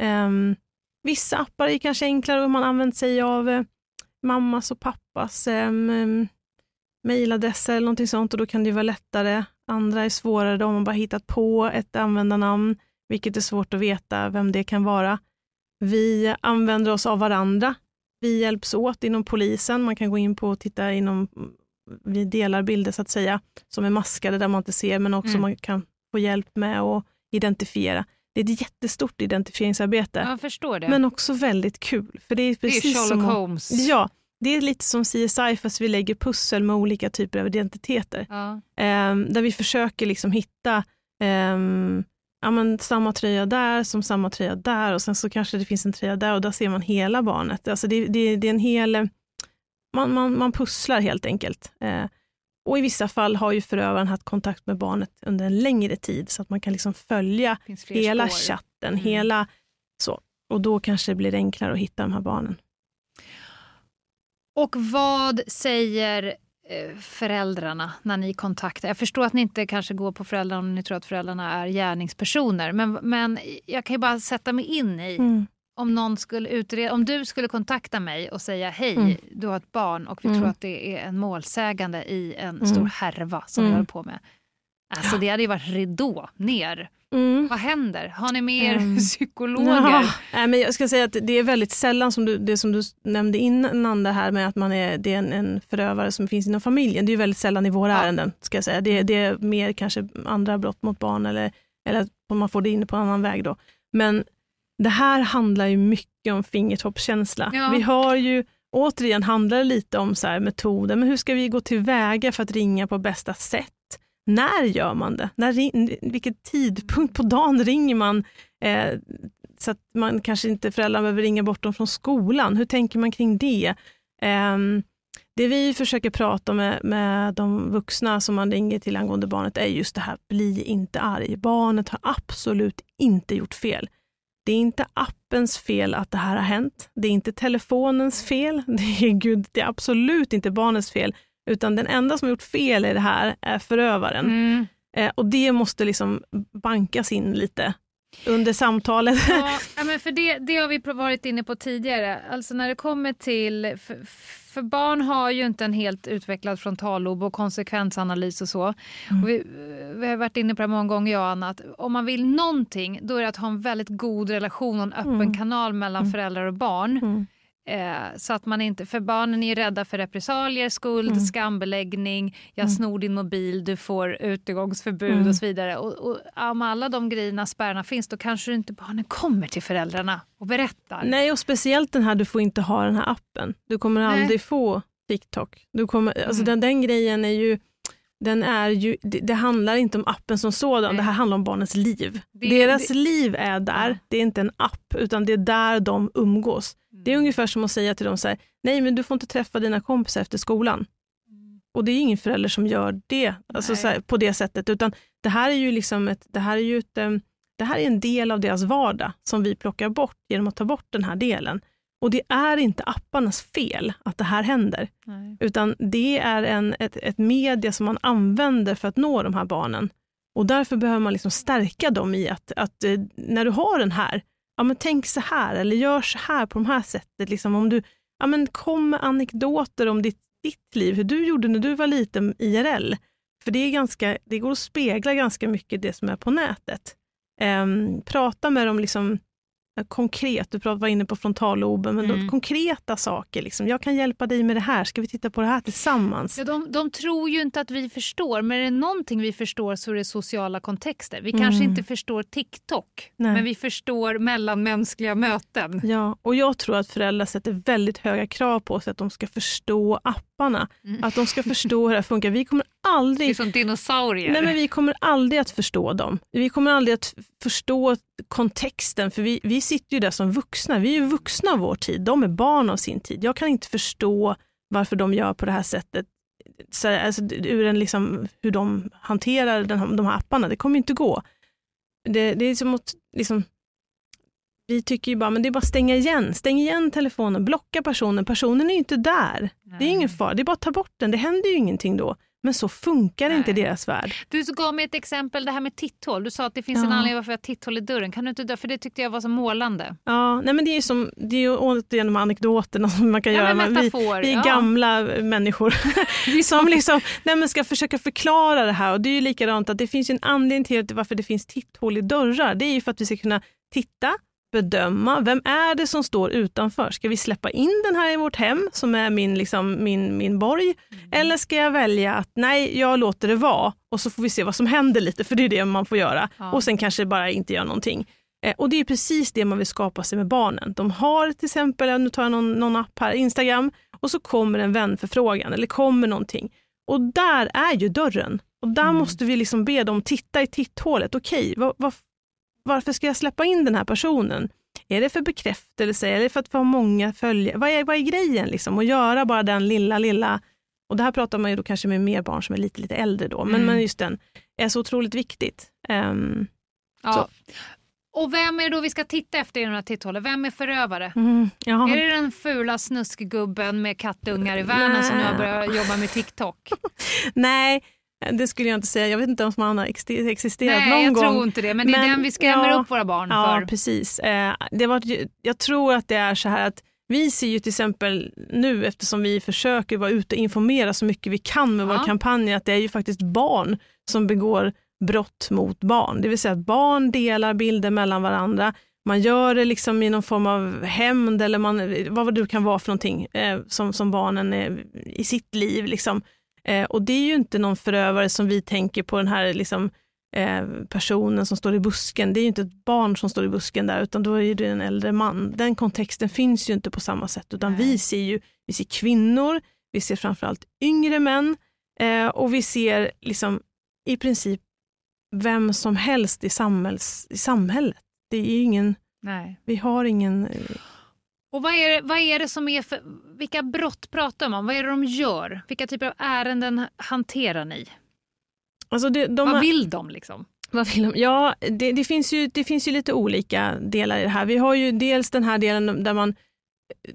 Um, vissa appar är kanske enklare om man använt sig av uh, mammas och pappas um, mejladresser eller någonting sånt och då kan det vara lättare. Andra är svårare då om man bara hittat på ett användarnamn, vilket är svårt att veta vem det kan vara. Vi använder oss av varandra. Vi hjälps åt inom polisen. Man kan gå in på och titta inom vi delar bilder så att säga, som är maskade där man inte ser, men också mm. man kan få hjälp med att identifiera. Det är ett jättestort identifieringsarbete. Men också väldigt kul. För det är precis det är Sherlock som, Holmes. Ja, det är lite som CSI fast vi lägger pussel med olika typer av identiteter. Ja. Um, där vi försöker liksom hitta um, ja, men samma tröja där som samma tröja där och sen så kanske det finns en tröja där och där ser man hela barnet. Alltså det, det, det är en hel man, man, man pusslar helt enkelt. Eh, och i vissa fall har ju förövaren haft kontakt med barnet under en längre tid, så att man kan liksom följa hela spår. chatten, mm. hela så. Och då kanske det blir enklare att hitta de här barnen. Och vad säger eh, föräldrarna när ni kontaktar? Jag förstår att ni inte kanske går på föräldrarna om ni tror att föräldrarna är gärningspersoner, men, men jag kan ju bara sätta mig in i mm om, någon skulle utreda, om du skulle kontakta mig och säga hej, mm. du har ett barn och vi mm. tror att det är en målsägande i en mm. stor härva som vi mm. håller på med. Alltså det hade ju varit ridå ner. Mm. Vad händer? Har ni mer mm. psykologer? Ja, men jag ska säga att det är väldigt sällan, som du, det som du nämnde innan, det här med att man är, det är en, en förövare som finns inom familjen. Det är väldigt sällan i våra ja. ärenden. Ska jag säga. Det, det, är mer kanske andra brott mot barn eller, eller att man får det in på en annan väg. Då. Men det här handlar ju mycket om fingertoppskänsla. Ja. Vi har ju, återigen handlar det lite om så här metoder, men hur ska vi gå tillväga för att ringa på bästa sätt? När gör man det? När, vilken tidpunkt på dagen ringer man? Eh, så att man kanske inte föräldrarna behöver ringa bort dem från skolan. Hur tänker man kring det? Eh, det vi försöker prata med, med de vuxna som man ringer till angående barnet är just det här, bli inte arg. Barnet har absolut inte gjort fel. Det är inte appens fel att det här har hänt. Det är inte telefonens fel. Det är, gud, det är absolut inte barnets fel. Utan den enda som har gjort fel i det här är förövaren. Mm. Eh, och det måste liksom bankas in lite under samtalet. Ja, men för det, det har vi varit inne på tidigare. Alltså när det kommer till... För, för barn har ju inte en helt utvecklad frontallob och konsekvensanalys och så. Mm. Och vi, vi, har varit inne på det många gånger jag och Anna, att om man vill någonting då är det att ha en väldigt god relation och en öppen mm. kanal mellan mm. föräldrar och barn. Eh, så att man inte, för barnen är rädda för repressalier, skuld, mm. skambeläggning, jag mm. snor din mobil, du får utegångsförbud mm. och så vidare. Och, och, om alla de grejerna, spärrarna finns, då kanske inte barnen kommer till föräldrarna och berättar. Nej, och speciellt den här, du får inte ha den här appen. Du kommer Nej. aldrig få TikTok. Du kommer, alltså mm. den, den grejen är ju den är ju, det, det, handlar inte om appen som sådan, Nej. det här handlar om barnens liv. Det, Deras det, liv är där, ja. det är inte en app, utan det är där de umgås. Mm. Det är ungefär som att säga till dem så här, nej men du får inte träffa dina kompisar efter skolan. Mm. Och det är ingen förälder som gör det alltså här, på det sättet, utan det här är ju liksom ett, det här är ju ett, det här är en del av deras vardag som vi plockar bort genom att ta bort den här delen. Och det är inte apparnas fel att det här händer, Nej. utan det är en, ett, ett media som man använder för att nå de här barnen. Och därför behöver man liksom stärka dem i att, att eh, när du har den här, ja men tänk så här eller gör så här på de här sättet. Liksom om du, ja men kom med anekdoter om ditt, ditt liv, hur du gjorde när du var liten IRL. För det, är ganska, det går att spegla ganska mycket det som är på nätet. Um, prata med dem liksom konkret, du var inne på frontalloben, men mm. konkreta saker. Liksom. Jag kan hjälpa dig med det här, ska vi titta på det här tillsammans? Ja, de, de tror ju inte att vi förstår, men är det någonting vi förstår så är det sociala kontexter. Vi mm. kanske inte förstår TikTok, Nej. men vi förstår mellanmänskliga möten. Ja, och jag tror att föräldrar sätter väldigt höga krav på sig att de ska förstå apparna, mm. att de ska förstå hur det här funkar. Vi kommer aldrig... Det är som dinosaurier. Nej, men vi kommer aldrig att förstå dem. Vi kommer aldrig att förstå kontexten, för vi, vi sitter ju där som vuxna. Vi är ju vuxna av vår tid, de är barn av sin tid. Jag kan inte förstå varför de gör på det här sättet. Så, alltså, ur en liksom, hur de hanterar den, de här apparna, det kommer inte gå. Det, det är som att liksom, vi tycker ju bara, men det är bara att stänga igen. Stäng igen telefonen, blocka personen. Personen är ju inte där. Nej. Det är ingen fara, det är bara att ta bort den. Det händer ju ingenting då. Men så funkar Nej. inte deras värld. Du gav mig ett exempel, det här med titthål. Du sa att det finns ja. en anledning varför jag har titthål i dörren. Kan du inte, för det tyckte jag var så målande. Ja, nej men det är ju som, det är ju återigen de anekdoterna som man kan ja, göra. Vi, vi är ja. gamla människor som liksom, nej ska försöka förklara det här. Och det är ju likadant att det finns en anledning till varför det finns titthål i dörrar. Det är ju för att vi ska kunna titta, bedöma, vem är det som står utanför? Ska vi släppa in den här i vårt hem som är min, liksom, min, min borg? Mm. Eller ska jag välja att nej, jag låter det vara och så får vi se vad som händer lite, för det är det man får göra. Ja. Och sen kanske bara inte göra någonting. Eh, och det är precis det man vill skapa sig med barnen. De har till exempel, nu tar jag någon, någon app här, Instagram, och så kommer en vänförfrågan eller kommer någonting. Och där är ju dörren. Och där mm. måste vi liksom be dem titta i titthålet. Okej, vad, vad, varför ska jag släppa in den här personen? Är det för bekräftelse? Är det för att få många följare? Vad är, vad är grejen? Liksom? Att göra bara den lilla, lilla... Och det här pratar man ju då kanske med mer barn som är lite, lite äldre då, men, mm. men just den är så otroligt viktigt. Um, ja. Så. Och vem är det då vi ska titta efter i de här titthålen? Vem är förövare? Mm, är det den fula snuskgubben med kattungar i världen som nu har börjat jobba med TikTok? Nej, det skulle jag inte säga. Jag vet inte om han har existerat Nej, någon jag gång. tror inte det. Men det är men, den vi skrämmer ja, upp våra barn ja, för. Ja, precis. Eh, det var, jag tror att det är så här att vi ser ju till exempel nu, eftersom vi försöker vara ute och informera så mycket vi kan med ja. vår kampanj, att det är ju faktiskt barn som begår brott mot barn. Det vill säga att barn delar bilder mellan varandra. Man gör det liksom i någon form av hämnd eller man, vad det kan vara för någonting eh, som, som barnen är i sitt liv. Liksom. Eh, och det är ju inte någon förövare som vi tänker på den här liksom, eh, personen som står i busken. Det är ju inte ett barn som står i busken där, utan då är det en äldre man. Den kontexten finns ju inte på samma sätt, utan Nej. vi ser ju vi ser kvinnor, vi ser framförallt yngre män eh, och vi ser liksom i princip vem som helst i, samhälls, i samhället. Det är ingen, Nej. vi har ingen eh, och vad är, vad är det som är för, vilka brott pratar man om? Vad är det de gör? Vilka typer av ärenden hanterar ni? Alltså det, de vad vill de liksom? Vad vill de? Ja, det, det, finns ju, det finns ju lite olika delar i det här. Vi har ju dels den här delen där man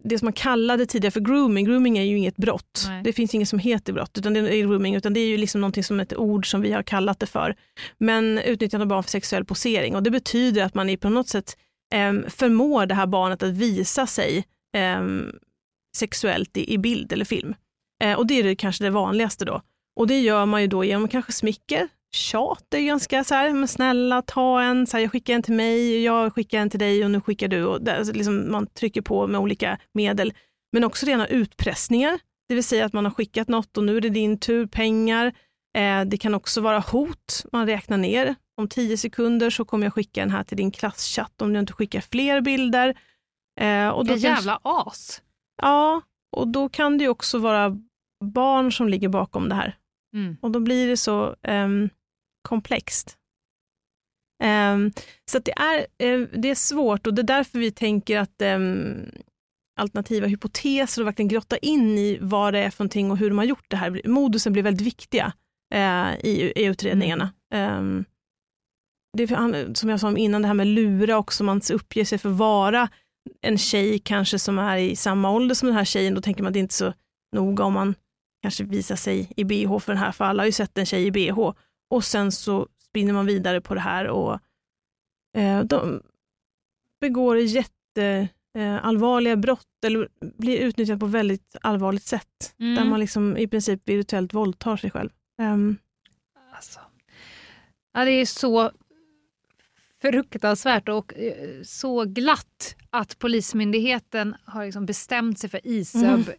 det som man kallade tidigare för grooming, grooming är ju inget brott. Nej. Det finns inget som heter brott, utan det är grooming, utan det är ju liksom någonting som ett ord som vi har kallat det för. Men utnyttjande av barn för sexuell posering och det betyder att man är på något sätt Ehm, förmår det här barnet att visa sig eh, sexuellt i, i, bild eller film. Eh, och det är det kanske det vanligaste då. Och det gör man ju då genom kanske smicker, tjat är ganska så här, men snälla ta en, så här, jag skickar en till mig, jag skickar en till dig och nu skickar du. Och där, alltså, liksom, man trycker på med olika medel. Men också rena utpressningar, det vill säga att man har skickat något och nu är det din tur, pengar. Eh, det kan också vara hot, man räknar ner om tio sekunder så kommer jag skicka den här till din klasschatt om du inte skickar fler bilder. Eh, och då jävla as! Ja, och då kan det också vara barn som ligger bakom det här. Mm. Och då blir det så um, komplext. Um, så det, är, uh, det är svårt och det är därför vi tänker att um, alternativa hypoteser och verkligen grotta in i vad det är för någonting och hur de har gjort det här. Modusen blir väldigt viktiga uh, i, i utredningarna. Mm det, som jag sa innan, det här med lura också, man uppger sig för vara en tjej kanske som är i samma ålder som den här tjejen, då tänker man att det inte är så noga om man kanske visar sig i bh för den här, för alla har ju sett en tjej i bh. Och sen så spinner man vidare på det här och eh, de begår jätteallvarliga eh, brott eller blir utnyttjade på väldigt allvarligt sätt. Mm. Där man liksom i princip virtuellt våldtar sig själv. Um. Alltså. Ja, det är så fruktansvärt och eh, så glatt att Polismyndigheten har liksom bestämt sig för ISÖB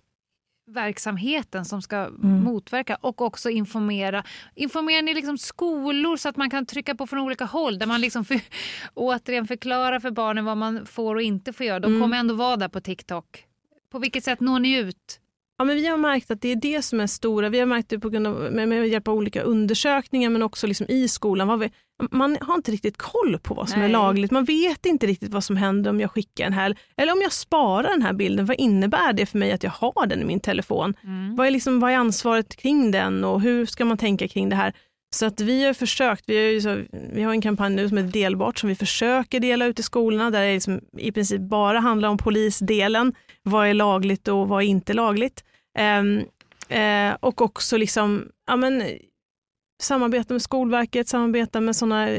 verksamheten som ska mm. motverka och också informera. Informerar ni liksom skolor så att man kan trycka på från olika håll där man liksom för, återigen förklarar för barnen vad man får och inte får göra. De mm. kommer ändå vara där på TikTok. På vilket sätt når ni ut? Ja, men vi har märkt att det är det som är stora. Vi har märkt det på grund av, med, med hjälp av olika undersökningar men också liksom i skolan. Vi, man har inte riktigt koll på vad som Nej. är lagligt. Man vet inte riktigt vad som händer om jag skickar en här, eller om jag sparar den här bilden. Vad innebär det för mig att jag har den i min telefon? Mm. Vad, är liksom, vad är ansvaret kring den och hur ska man tänka kring det här? Så att vi har försökt, vi har, så, vi har en kampanj nu som är delbart som vi försöker dela ut i skolorna där det liksom i princip bara handlar om polisdelen. Vad är lagligt och vad är inte lagligt? Ehm, eh, och också liksom, ja, men, samarbeta med Skolverket, samarbeta med sådana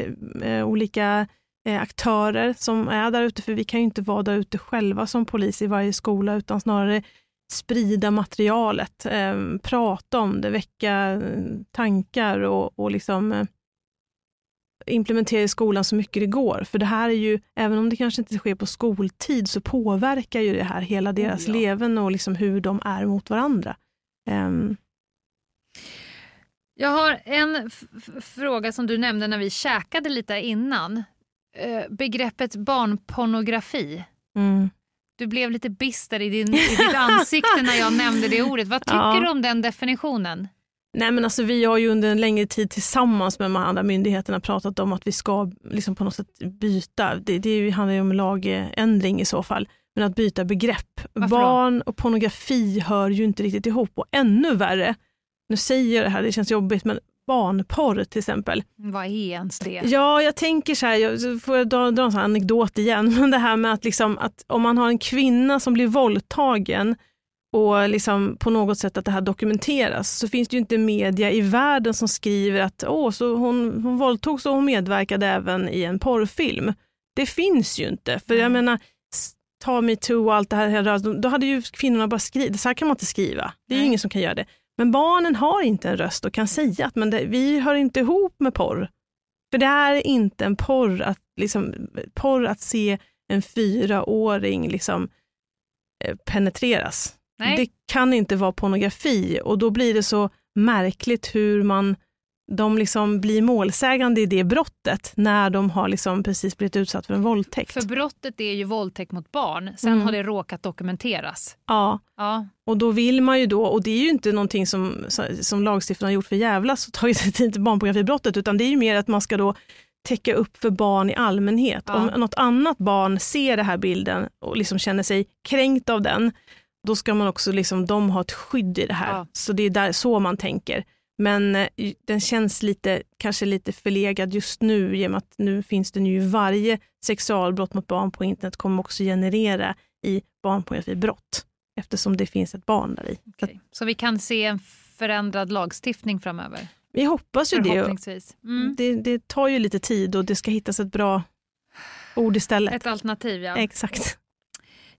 eh, olika eh, aktörer som är där ute, för vi kan ju inte vara där ute själva som polis i varje skola, utan snarare sprida materialet, eh, prata om det, väcka tankar och, och liksom eh, implementera i skolan så mycket det går. För det här är ju, även om det kanske inte sker på skoltid, så påverkar ju det här hela deras oh, ja. leven och liksom hur de är mot varandra. Um. Jag har en fråga som du nämnde när vi käkade lite innan. Uh, begreppet barnpornografi. Mm. Du blev lite bister i, din, i ditt ansikte när jag nämnde det ordet. Vad tycker ja. du om den definitionen? Nej men alltså vi har ju under en längre tid tillsammans med de andra myndigheterna pratat om att vi ska liksom på något sätt byta. Det, det handlar ju om lagändring i så fall. Men att byta begrepp. Varför Barn och pornografi hör ju inte riktigt ihop och ännu värre, nu säger jag det här, det känns jobbigt, men barnporr till exempel. Vad är ens det? Ja, jag tänker så här, jag får jag dra, dra en anekdot igen, men det här med att, liksom, att om man har en kvinna som blir våldtagen och liksom på något sätt att det här dokumenteras, så finns det ju inte media i världen som skriver att Åh, så hon, hon våldtogs och hon medverkade även i en porrfilm. Det finns ju inte, för jag menar, ta metoo och allt det här, då hade ju kvinnorna bara skrivit, så här kan man inte skriva. Det är ju ingen som kan göra det. Men barnen har inte en röst och kan säga att men det, vi hör inte ihop med porr. För det är inte en porr att, liksom, porr att se en fyraåring liksom, eh, penetreras. Nej. Det kan inte vara pornografi och då blir det så märkligt hur man de liksom blir målsägande i det brottet när de har liksom precis blivit utsatt för en våldtäkt. För brottet är ju våldtäkt mot barn, sen mm. har det råkat dokumenteras. Ja. ja, och då vill man ju då, och det är ju inte någonting som, som lagstiftarna har gjort för jävlas och tagit tid till barnpornografibrottet, utan det är ju mer att man ska då täcka upp för barn i allmänhet. Ja. Om något annat barn ser den här bilden och liksom känner sig kränkt av den, då ska man också, liksom, de ha ett skydd i det här. Ja. Så det är där, så man tänker. Men eh, den känns lite, kanske lite förlegad just nu med att nu finns det ju varje sexualbrott mot barn på internet kommer också generera i barnpornografibrott eftersom det finns ett barn där i. Okay. Så vi kan se en förändrad lagstiftning framöver? Vi hoppas ju det. Mm. det. Det tar ju lite tid och det ska hittas ett bra ord istället. Ett alternativ, ja. Exakt.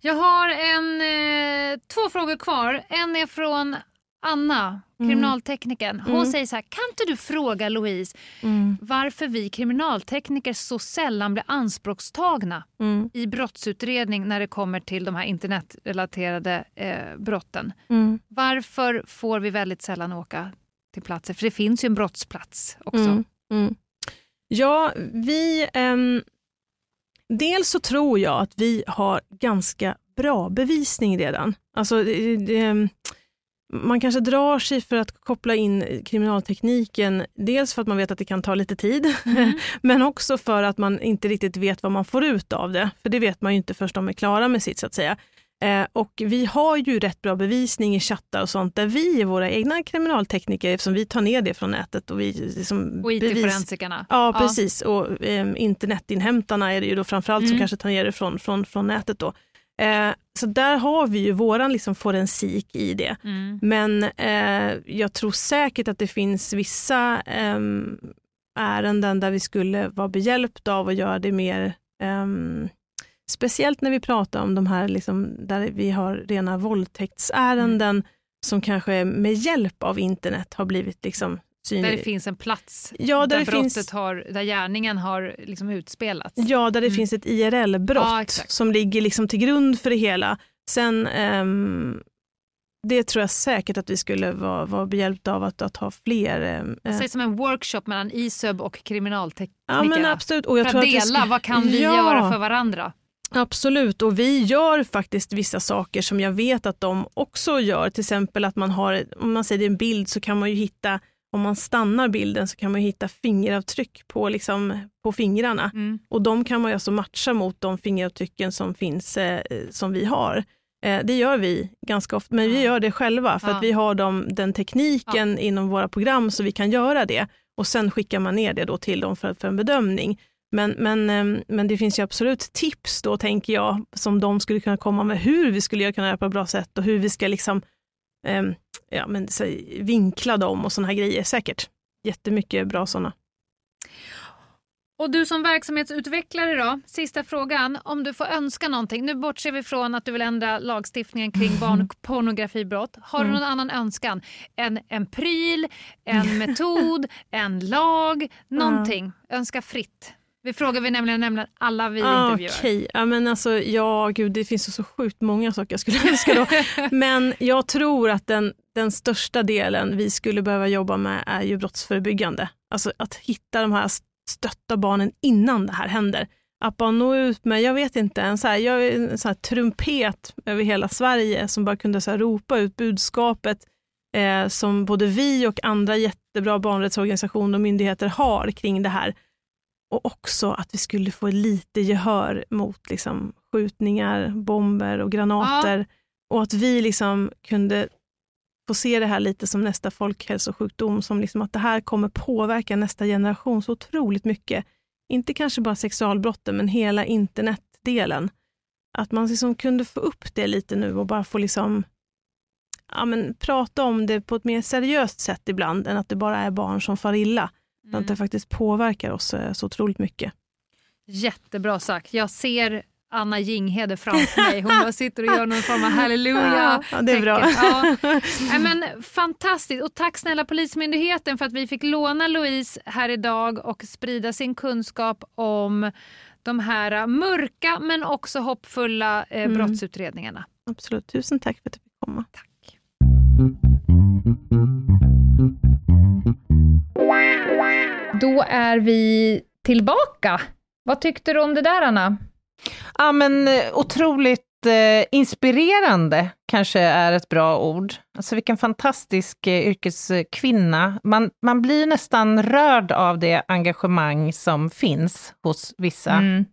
Jag har en, eh, två frågor kvar. En är från Anna, mm. kriminalteknikern, hon mm. säger så här, kan inte du fråga Louise mm. varför vi kriminaltekniker så sällan blir anspråkstagna mm. i brottsutredning när det kommer till de här internetrelaterade eh, brotten. Mm. Varför får vi väldigt sällan åka till platser? För det finns ju en brottsplats också. Mm. Ja, vi... Ähm, dels så tror jag att vi har ganska bra bevisning redan. Alltså, det, det, man kanske drar sig för att koppla in kriminaltekniken, dels för att man vet att det kan ta lite tid, mm. men också för att man inte riktigt vet vad man får ut av det. För det vet man ju inte först de är klara med sitt så att säga. Eh, och vi har ju rätt bra bevisning i chattar och sånt där vi är våra egna kriminaltekniker, eftersom vi tar ner det från nätet. Och, vi, liksom och IT-forensikerna. Ja, precis. Och eh, internetinhämtarna är det ju då framförallt mm. som kanske tar ner det från, från, från nätet. Då. Eh, så där har vi ju våran liksom forensik i det. Mm. Men eh, jag tror säkert att det finns vissa eh, ärenden där vi skulle vara behjälpta av att göra det mer ehm, Speciellt när vi pratar om de här liksom, där vi har rena våldtäktsärenden mm. som kanske med hjälp av internet har blivit liksom synlig. Där det finns en plats ja, där, där brottet finns... har, där gärningen har liksom utspelats. Ja, där det mm. finns ett IRL-brott ja, som ligger liksom till grund för det hela. Sen um, det tror jag säkert att vi skulle vara, vara behjälpta av att, att ha fler. Eh, Säg som en workshop mellan ISUB och kriminaltekniker. Ja, men absolut. Och jag för tror att dela, att ska... vad kan vi ja. göra för varandra? Absolut, och vi gör faktiskt vissa saker som jag vet att de också gör. Till exempel att man har, om man säger en bild så kan man ju hitta, om man stannar bilden så kan man hitta fingeravtryck på, liksom, på fingrarna. Mm. Och de kan man alltså matcha mot de fingeravtrycken som finns, eh, som vi har. Eh, det gör vi ganska ofta, men vi gör det själva för ja. att vi har de, den tekniken ja. inom våra program så vi kan göra det. Och sen skickar man ner det då till dem för, för en bedömning. Men, men, ehm, men det finns ju absolut tips då, tänker jag, som de skulle kunna komma med hur vi skulle kunna göra på ett bra sätt och hur vi ska liksom, um, ja, men, så, vinkla dem och sådana här grejer. Säkert jättemycket bra sådana. Och du som verksamhetsutvecklare då, sista frågan. Om du får önska någonting. Nu bortser vi från att du vill ändra lagstiftningen kring barnpornografibrott. Har du mm. någon annan önskan? En, en pryl, en metod, en lag, någonting? Önska fritt. Vi frågar vi nämligen, nämligen alla vi ah, intervjuar. Okej, okay. ja, men alltså, ja, gud, det finns så sjukt många saker jag skulle önska då. men jag tror att den, den största delen vi skulle behöva jobba med är ju brottsförebyggande. Alltså att hitta de här, stötta barnen innan det här händer. Att bara nå ut med, jag vet inte, en, så här, jag, en så här trumpet över hela Sverige som bara kunde så här, ropa ut budskapet eh, som både vi och andra jättebra barnrättsorganisationer och myndigheter har kring det här och också att vi skulle få lite gehör mot liksom, skjutningar, bomber och granater. Ja. Och att vi liksom kunde få se det här lite som nästa folkhälsosjukdom, som liksom att det här kommer påverka nästa generation så otroligt mycket. Inte kanske bara sexualbrotten, men hela internetdelen. Att man liksom kunde få upp det lite nu och bara få liksom, ja, men, prata om det på ett mer seriöst sätt ibland, än att det bara är barn som far illa. Mm. Att det faktiskt påverkar oss eh, så otroligt mycket. Jättebra sagt. Jag ser Anna Jinghede framför mig. Hon sitter och gör någon form av halleluja. Ja, det är bra. Ja. men, fantastiskt. Och tack snälla Polismyndigheten för att vi fick låna Louise här idag och sprida sin kunskap om de här mörka men också hoppfulla eh, mm. brottsutredningarna. Absolut. Tusen tack för att du fick komma. Tack. Då är vi tillbaka. Vad tyckte du om det där, Anna? Ja, men eh, otroligt eh, inspirerande kanske är ett bra ord. Alltså vilken fantastisk eh, yrkeskvinna. Man, man blir nästan rörd av det engagemang som finns hos vissa. Mm.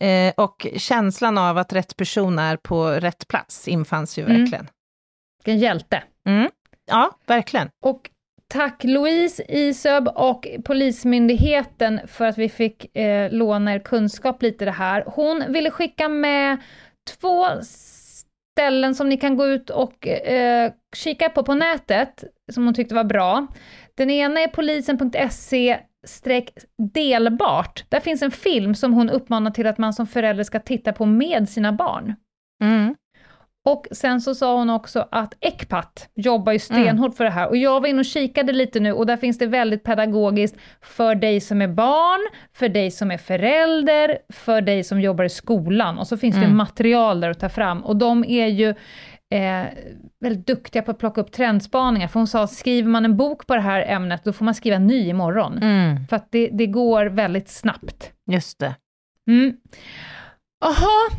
Eh, och känslan av att rätt person är på rätt plats infanns ju mm. verkligen. Vilken hjälte. Mm. Ja, verkligen. Och Tack Louise Isöb och Polismyndigheten för att vi fick eh, låna er kunskap lite det här. Hon ville skicka med två ställen som ni kan gå ut och eh, kika på på nätet, som hon tyckte var bra. Den ena är polisen.se delbart. Där finns en film som hon uppmanar till att man som förälder ska titta på med sina barn. Mm. Och sen så sa hon också att Ecpat jobbar ju stenhårt mm. för det här. Och jag var inne och kikade lite nu och där finns det väldigt pedagogiskt för dig som är barn, för dig som är förälder, för dig som jobbar i skolan. Och så finns mm. det material där att ta fram. Och de är ju eh, väldigt duktiga på att plocka upp trendspaningar. För hon sa, skriver man en bok på det här ämnet, då får man skriva en ny imorgon. Mm. För att det, det går väldigt snabbt. Just det. Mm. Jaha,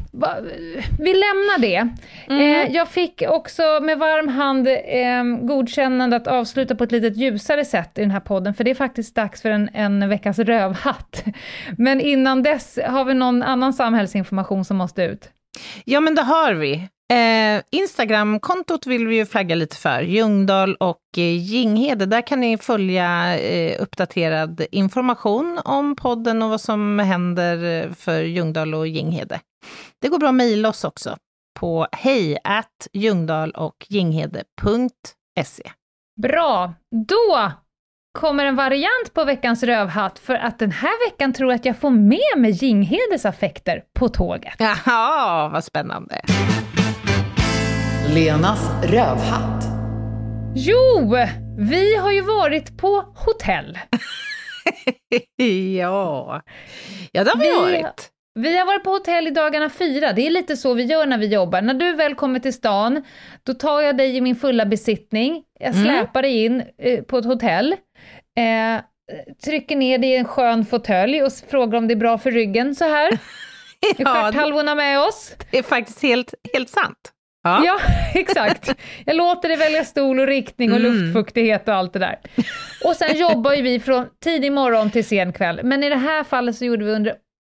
vi lämnar det. Mm. Eh, jag fick också med varm hand eh, godkännande att avsluta på ett litet ljusare sätt i den här podden, för det är faktiskt dags för en, en veckas rövhatt. Men innan dess, har vi någon annan samhällsinformation som måste ut? Ja, men det har vi. Eh, Instagram-kontot vill vi ju flagga lite för, Ljungdahl och eh, Ginghede. Där kan ni följa eh, uppdaterad information om podden och vad som händer eh, för Ljungdahl och Ginghede. Det går bra att mejla oss också, på hej Ljungdahl och Ginghede.se. Bra, då kommer en variant på veckans rövhatt för att den här veckan tror jag att jag får med mig Ginghedes affekter på tåget. Jaha, vad spännande. Lenas rövhatt. Jo, vi har ju varit på hotell. ja. ja, det har vi, vi varit. Vi har varit på hotell i dagarna fyra. Det är lite så vi gör när vi jobbar. När du väl kommer till stan, då tar jag dig i min fulla besittning. Jag mm. släpar dig in eh, på ett hotell. Eh, trycker ner dig i en skön fåtölj och frågar om det är bra för ryggen så här. ja, stjärthalvorna med oss. Det är faktiskt helt, helt sant. Ja. ja. exakt. Jag låter dig välja stol och riktning och mm. luftfuktighet och allt det där. Och sen jobbar ju vi från tidig morgon till sen kväll, men i det här fallet så gjorde vi under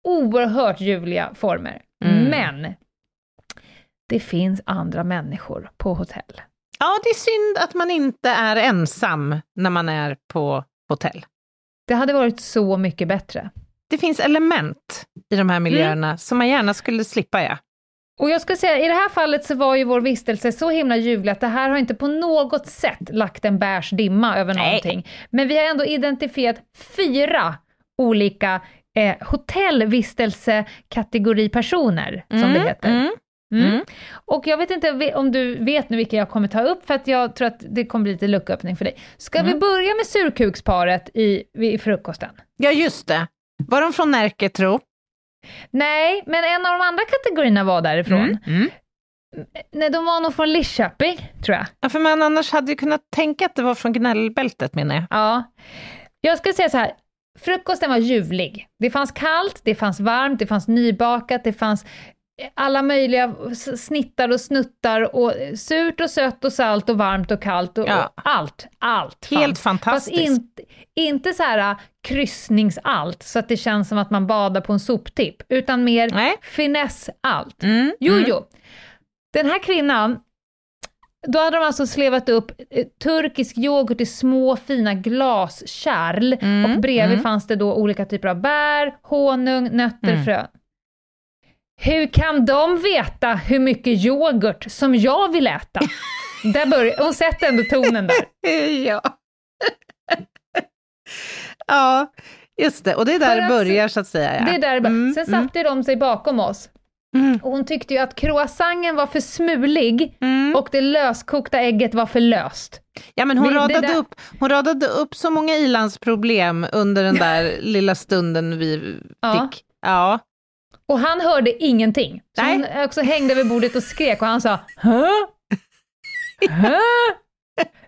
oerhört ljuvliga former. Mm. Men det finns andra människor på hotell. Ja, det är synd att man inte är ensam när man är på hotell. Det hade varit så mycket bättre. Det finns element i de här miljöerna mm. som man gärna skulle slippa, ja. Och jag ska säga, i det här fallet så var ju vår vistelse så himla ljuvlig att det här har inte på något sätt lagt en bärs dimma över Nej. någonting. Men vi har ändå identifierat fyra olika eh, hotellvistelsekategoripersoner, som mm, det heter. Mm, mm. mm. Och jag vet inte om du vet nu vilka jag kommer ta upp, för att jag tror att det kommer bli lite lucköppning för dig. Ska vi mm. börja med surkuksparet i, i frukosten? Ja, just det. Var de från Närke, tro? Nej, men en av de andra kategorierna var därifrån. Mm, mm. Nej, de var nog från Lidköping, tror jag. Ja, för man annars hade ju kunnat tänka att det var från gnällbältet, menar jag. Ja. Jag ska säga så här, frukosten var ljuvlig. Det fanns kallt, det fanns varmt, det fanns nybakat, det fanns alla möjliga snittar och snuttar och surt och sött och salt och varmt och kallt och, ja. och allt, allt Helt fanns. fantastiskt. Fast inte, inte så här äh, kryssningsallt så att det känns som att man badar på en soptipp, utan mer Nej. finess-allt. Mm, jo, mm. Den här kvinnan, då hade de alltså slevat upp eh, turkisk yoghurt i små fina glaskärl mm, och bredvid mm. fanns det då olika typer av bär, honung, nötter, mm. frön. Hur kan de veta hur mycket yoghurt som jag vill äta? där börjar, hon sätter ändå tonen där. ja. ja, just det. Och det är där det börjar så att säga. Ja. Det är där det mm, Sen satte mm. de sig bakom oss. Mm. Och hon tyckte ju att croissanten var för smulig mm. och det löskokta ägget var för löst. Ja men hon, vi, radade, där... upp, hon radade upp så många ilandsproblem under den där lilla stunden vi ja. fick. Ja. Och han hörde ingenting. Så Nej. hon också hängde vid bordet och skrek och han sa Hö? Hö?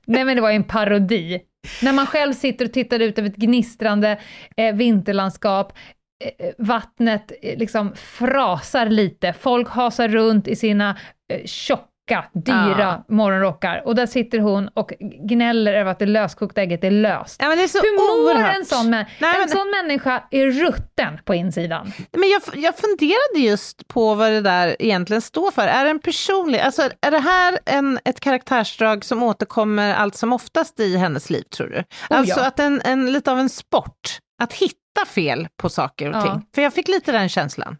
Nej men det var ju en parodi. När man själv sitter och tittar ut över ett gnistrande eh, vinterlandskap, eh, vattnet eh, liksom frasar lite, folk hasar runt i sina eh, tjocka, dyra ja. morgonrockar. Och där sitter hon och gnäller över att det löskokta ägget är löst. Ja, men det är så Hur mår oerhört. en sån, Nej, en men... sån människa är rutten på insidan? Men jag, jag funderade just på vad det där egentligen står för. Är det en personlig, alltså är det här en, ett karaktärsdrag som återkommer allt som oftast i hennes liv, tror du? Oh, alltså ja. att en, en, lite av en sport, att hitta fel på saker och ja. ting. För jag fick lite den känslan.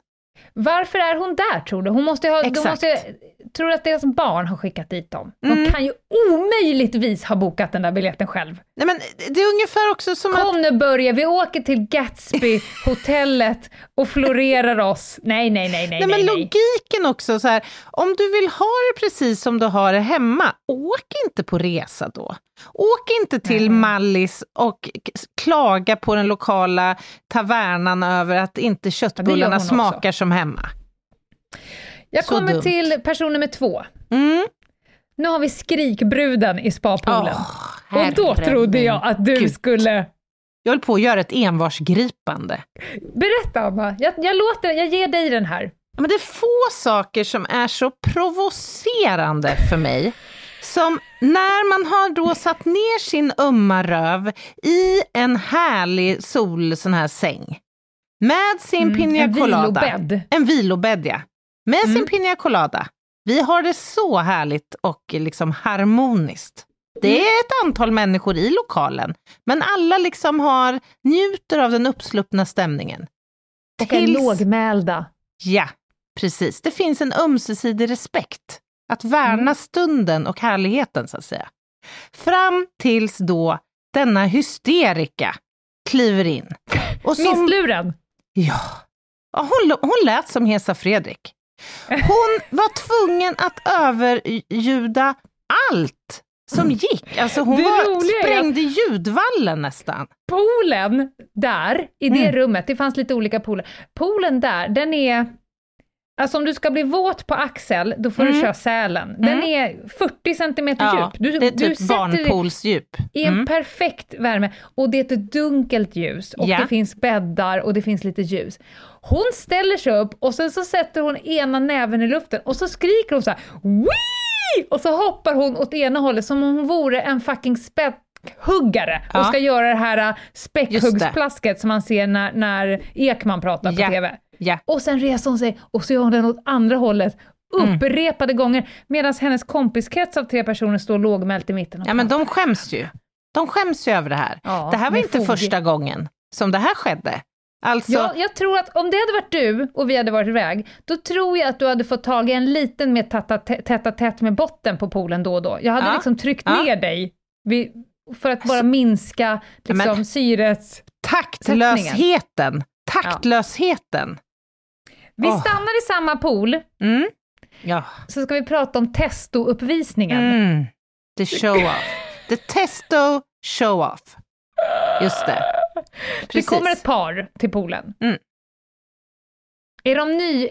Varför är hon där tror du? Hon måste ha, Exakt. de måste, tror du att deras barn har skickat dit dem? De mm. kan ju omöjligtvis ha bokat den där biljetten själv. Nej men det är ungefär också som Kom att... nu Börje, vi åker till Gatsby-hotellet och florerar oss. Nej, nej, nej, nej. Nej, men logiken också så här, om du vill ha det precis som du har det hemma, åk inte på resa då. Åk inte till Nej. Mallis och klaga på den lokala tavernan över att inte köttbullarna smakar också. som hemma. Jag kommer dumt. till person nummer två. Mm. Nu har vi skrikbruden i spapoolen. Oh, och då trodde jag att du Gud. skulle... Jag höll på att göra ett envarsgripande. Berätta Anna, jag, jag, låter, jag ger dig den här. Men det är få saker som är så provocerande för mig som när man har då satt ner sin ömma röv i en härlig sol sån här säng med sin mm, piña colada. En vilobädd. En vilobädd, ja. Med mm. sin piña colada. Vi har det så härligt och liksom harmoniskt. Det är mm. ett antal människor i lokalen, men alla liksom har, njuter av den uppsluppna stämningen. Och är lågmälda. Ja, Precis, det finns en ömsesidig respekt. Att värna mm. stunden och härligheten, så att säga. Fram tills då denna hysterika kliver in. Och som, Missluren? Ja. Hon, hon lät som Hesa Fredrik. Hon var tvungen att överljuda allt som gick. Alltså hon var, sprängde ljudvallen nästan. Poolen där, i det mm. rummet, det fanns lite olika pooler. Poolen där, den är Alltså om du ska bli våt på axel, då får mm. du köra Sälen. Den mm. är 40 centimeter ja, djup. Du, det är typ du barnpoolsdjup. I en mm. perfekt värme. Och det är ett dunkelt ljus och ja. det finns bäddar och det finns lite ljus. Hon ställer sig upp och sen så sätter hon ena näven i luften och så skriker hon så här Wii! Och så hoppar hon åt ena hållet som om hon vore en fucking späckhuggare ja. och ska göra det här äh, späckhuggsplasket som man ser när, när Ekman pratar på ja. TV. Ja. Och sen reser hon sig och så gör hon den åt andra hållet mm. upprepade mm. gånger, medan hennes kompiskrets av tre personer står lågmält i mitten. ja, men de skäms ju. De skäms ju över det här. Ja, det här var inte fog. första gången som det här skedde. Alltså... Ja, jag tror att om det hade varit du och vi hade varit iväg, då tror jag att du hade fått tag i en liten mer tätta tätt med botten på poolen då och då. Jag hade ja. liksom tryckt ja. ner dig vid, för att bara minska liksom, men, syrets... Taktlösheten! Taktlösheten! Vi oh. stannar i samma pool. Mm. Ja. Så ska vi prata om testouppvisningen. Mm. The show-off. The testo show-off. Just det. Precis. Det kommer ett par till poolen. Mm. Är de ny...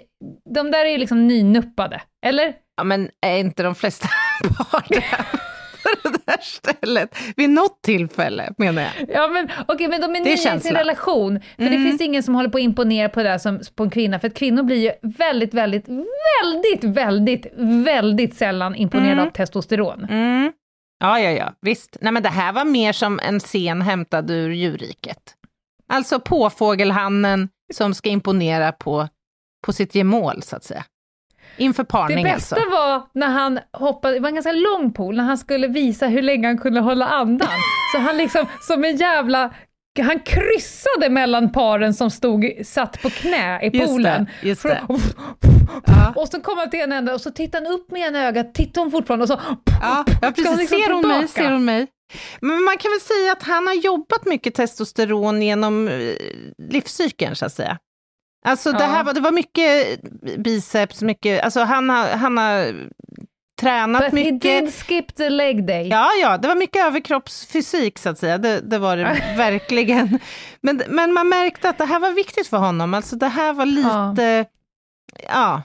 De där är liksom nynuppade, eller? Ja, men är inte de flesta par där? På det där stället vid något tillfälle, menar jag. Ja, men okay, men de är nya i sin relation. För mm. det finns ingen som håller på att imponera på det där som på en kvinna, för att kvinnor blir ju väldigt, väldigt, väldigt, väldigt, väldigt sällan imponerade mm. av testosteron. Mm. Ja, ja, ja, visst. Nej, men det här var mer som en scen hämtad ur djurriket. Alltså påfågelhannen som ska imponera på, på sitt gemål, så att säga. Inför parning Det bästa alltså. var när han hoppade, det var en ganska lång pool, när han skulle visa hur länge han kunde hålla andan. Så han liksom, som en jävla han kryssade mellan paren som stod satt på knä i poolen. Just det, just det. Och så kom han till en ände och så tittade han upp med ena ögat, tittade hon fortfarande och så... Ja, ja precis. Liksom ser, hon mig, ser hon mig? Men man kan väl säga att han har jobbat mycket testosteron genom eh, livscykeln, så att säga. Alltså det här var, det var mycket biceps, mycket, alltså han har, han har tränat But mycket. he did skip the leg day. Ja, ja, det var mycket överkroppsfysik så att säga, det, det var det verkligen. Men, men man märkte att det här var viktigt för honom, alltså det här var lite, ja. ja.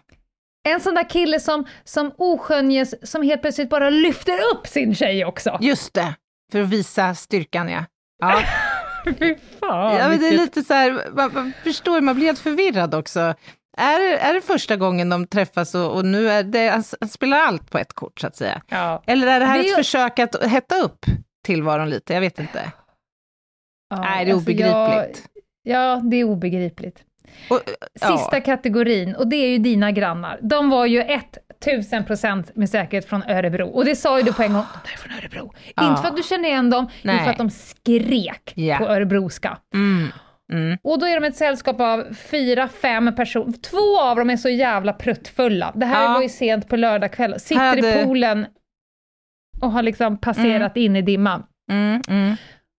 En sån där kille som, som oskönjes, som helt plötsligt bara lyfter upp sin tjej också. Just det, för att visa styrkan ja. ja. Fy fan. Ja, men det är lite så här, man, man förstår, man blir helt förvirrad också. Är, är det första gången de träffas och, och nu är det, han, han, spelar allt på ett kort så att säga? Ja. Eller är det här det ett försök att hetta upp tillvaron lite? Jag vet inte. Ja, Nej, det är alltså obegripligt. Jag, ja, det är obegripligt. Och, Sista ja. kategorin, och det är ju dina grannar. De var ju 1000 procent med säkerhet från Örebro. Och det sa ju du på en gång, de är från Örebro. Ja. Inte för att du känner igen dem, Nej. utan för att de skrek yeah. på örebroska. Mm. Mm. Och då är de ett sällskap av fyra, fem personer. Två av dem är så jävla pruttfulla. Det här ja. var ju sent på lördag kväll. Sitter hade... i poolen och har liksom passerat mm. in i dimman. Mm, mm.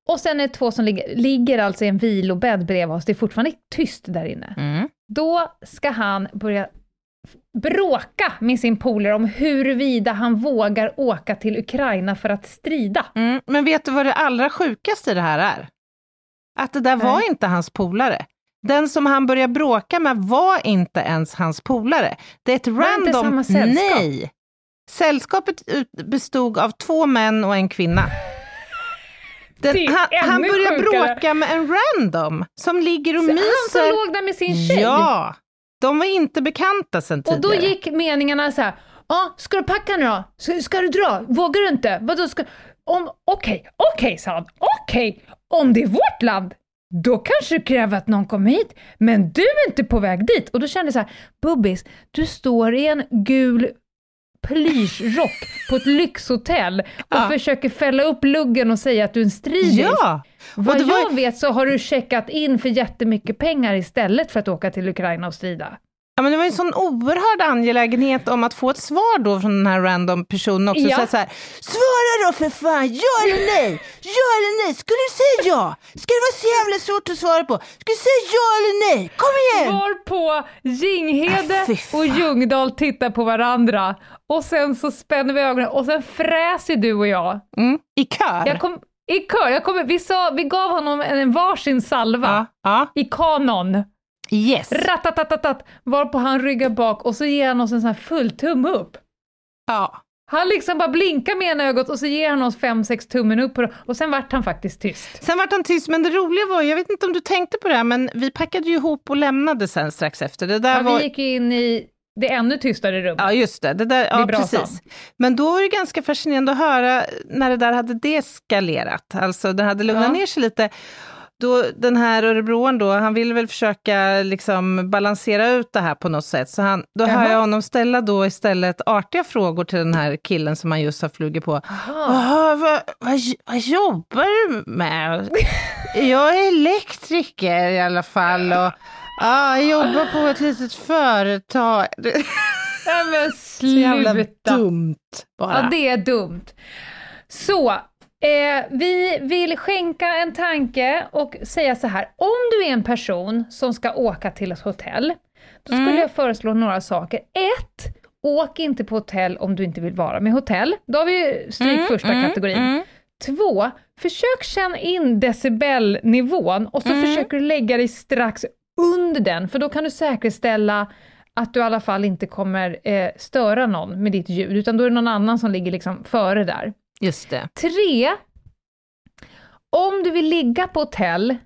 Och sen är det två som ligger, ligger alltså i en vilobädd bredvid oss, det är fortfarande tyst där inne. Mm. Då ska han börja bråka med sin polare om huruvida han vågar åka till Ukraina för att strida. Mm, men vet du vad det allra sjukaste i det här är? Att det där Nej. var inte hans polare. Den som han började bråka med var inte ens hans polare. Det är ett random... Sällskap? Nej! Sällskapet bestod av två män och en kvinna. Den, han, han börjar bråka med en random som ligger och Så myser. Han som låg där med sin tjej? Ja! De var inte bekanta sen tidigare. Och då gick meningarna så här, ja, ska du packa nu då? Ska, ska du dra? Vågar du inte? Vadå ska... Okej, okej, okay, sa han. Okej, okay. om det är vårt land, då kanske det kräver att någon kommer hit, men du är inte på väg dit. Och då kände jag så här, Bubbis, du står i en gul plyschrock på ett lyxhotell och ja. försöker fälla upp luggen och säga att du är en stridis. Ja. Vad var... jag vet så har du checkat in för jättemycket pengar istället för att åka till Ukraina och strida. Ja, men det var en sån oerhörd angelägenhet om att få ett svar då från den här random personen också. Ja. Så, här, svara då för fan, ja eller nej? Ja eller nej? Skulle du säga ja? Ska det vara så jävla svårt att svara på? Ska du säga ja eller nej? Kom igen! Svar på Jinghede ah, och Ljungdahl tittar på varandra och sen så spänner vi ögonen och sen fräser du och jag. Mm, I kör? Jag kom, I kör. Jag kom, vi, sa, vi gav honom en varsin salva ja, ja. i kanon. Yes. Ratatatatat, varpå han ryggar bak och så ger han oss en sån här full tumme upp. Ja. Han liksom bara blinkar med ena ögat och så ger han oss fem, sex tummen upp och sen vart han faktiskt tyst. Sen vart han tyst, men det roliga var, jag vet inte om du tänkte på det här, men vi packade ju ihop och lämnade sen strax efter. Det där ja, var... vi gick in i det ännu tystare rummet. Ja, just det. det, där, ja, precis. Men då var det ganska fascinerande att höra när det där hade deskalerat, alltså det hade lugnat ja. ner sig lite då, den här örebroaren då, han vill väl försöka liksom balansera ut det här på något sätt. Så han, då Jaha. hör jag honom ställa då istället artiga frågor till den här killen som han just har flugit på. Jaha, vad, vad, vad jobbar du med? jag är elektriker i alla fall och ja, jag jobbar på ett litet företag. Nej men sluta! Så jävla dumt bara. Ja, det är dumt. Så, Eh, vi vill skänka en tanke och säga så här, om du är en person som ska åka till ett hotell, då skulle mm. jag föreslå några saker. Ett, åk inte på hotell om du inte vill vara med hotell. Då har vi stryk mm, första mm, kategorin. Mm. Två, försök känna in decibelnivån och så mm. försöker du lägga dig strax under den, för då kan du säkerställa att du i alla fall inte kommer eh, störa någon med ditt ljud, utan då är det någon annan som ligger liksom före där. Just det. Tre, om du vill ligga på hotell.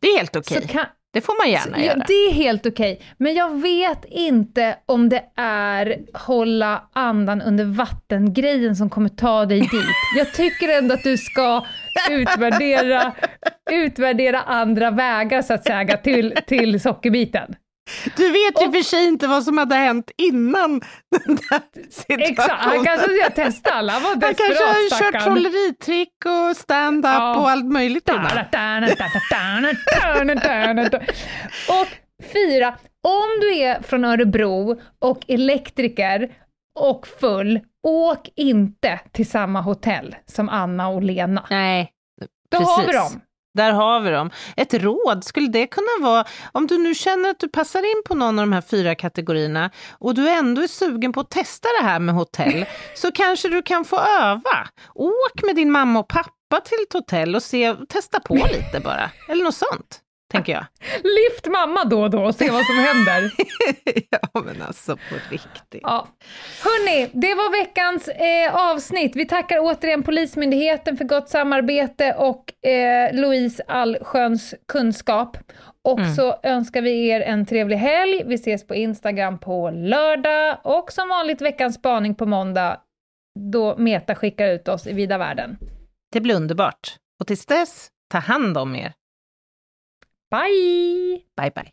Det är helt okej. Okay. Det får man gärna så, göra. Ja, det är helt okej. Okay. Men jag vet inte om det är hålla andan under vatten-grejen som kommer ta dig dit. Jag tycker ändå att du ska utvärdera, utvärdera andra vägar så att säga till, till sockerbiten. Du vet ju och, för sig inte vad som hade hänt innan den där situationen. Exakt, han kanske ska testa alla, han var desperat Han kanske har stackarn. kört trolleritrick och stand-up ja. och allt möjligt innan. och fyra, om du är från Örebro och elektriker och full, åk inte till samma hotell som Anna och Lena. Nej, Då precis. har vi dem. Där har vi dem. Ett råd, skulle det kunna vara, om du nu känner att du passar in på någon av de här fyra kategorierna och du ändå är sugen på att testa det här med hotell, så kanske du kan få öva. Åk med din mamma och pappa till ett hotell och se, testa på lite bara, eller något sånt tänker jag. Lyft mamma då och då och se vad som händer. ja, men alltså på riktigt. Ja. Hörni, det var veckans eh, avsnitt. Vi tackar återigen Polismyndigheten för gott samarbete och eh, Louise allsköns kunskap. Och mm. så önskar vi er en trevlig helg. Vi ses på Instagram på lördag och som vanligt veckans spaning på måndag då Meta skickar ut oss i vida världen. Det blir underbart. Och tills dess, ta hand om er. Bye! Bye, bye.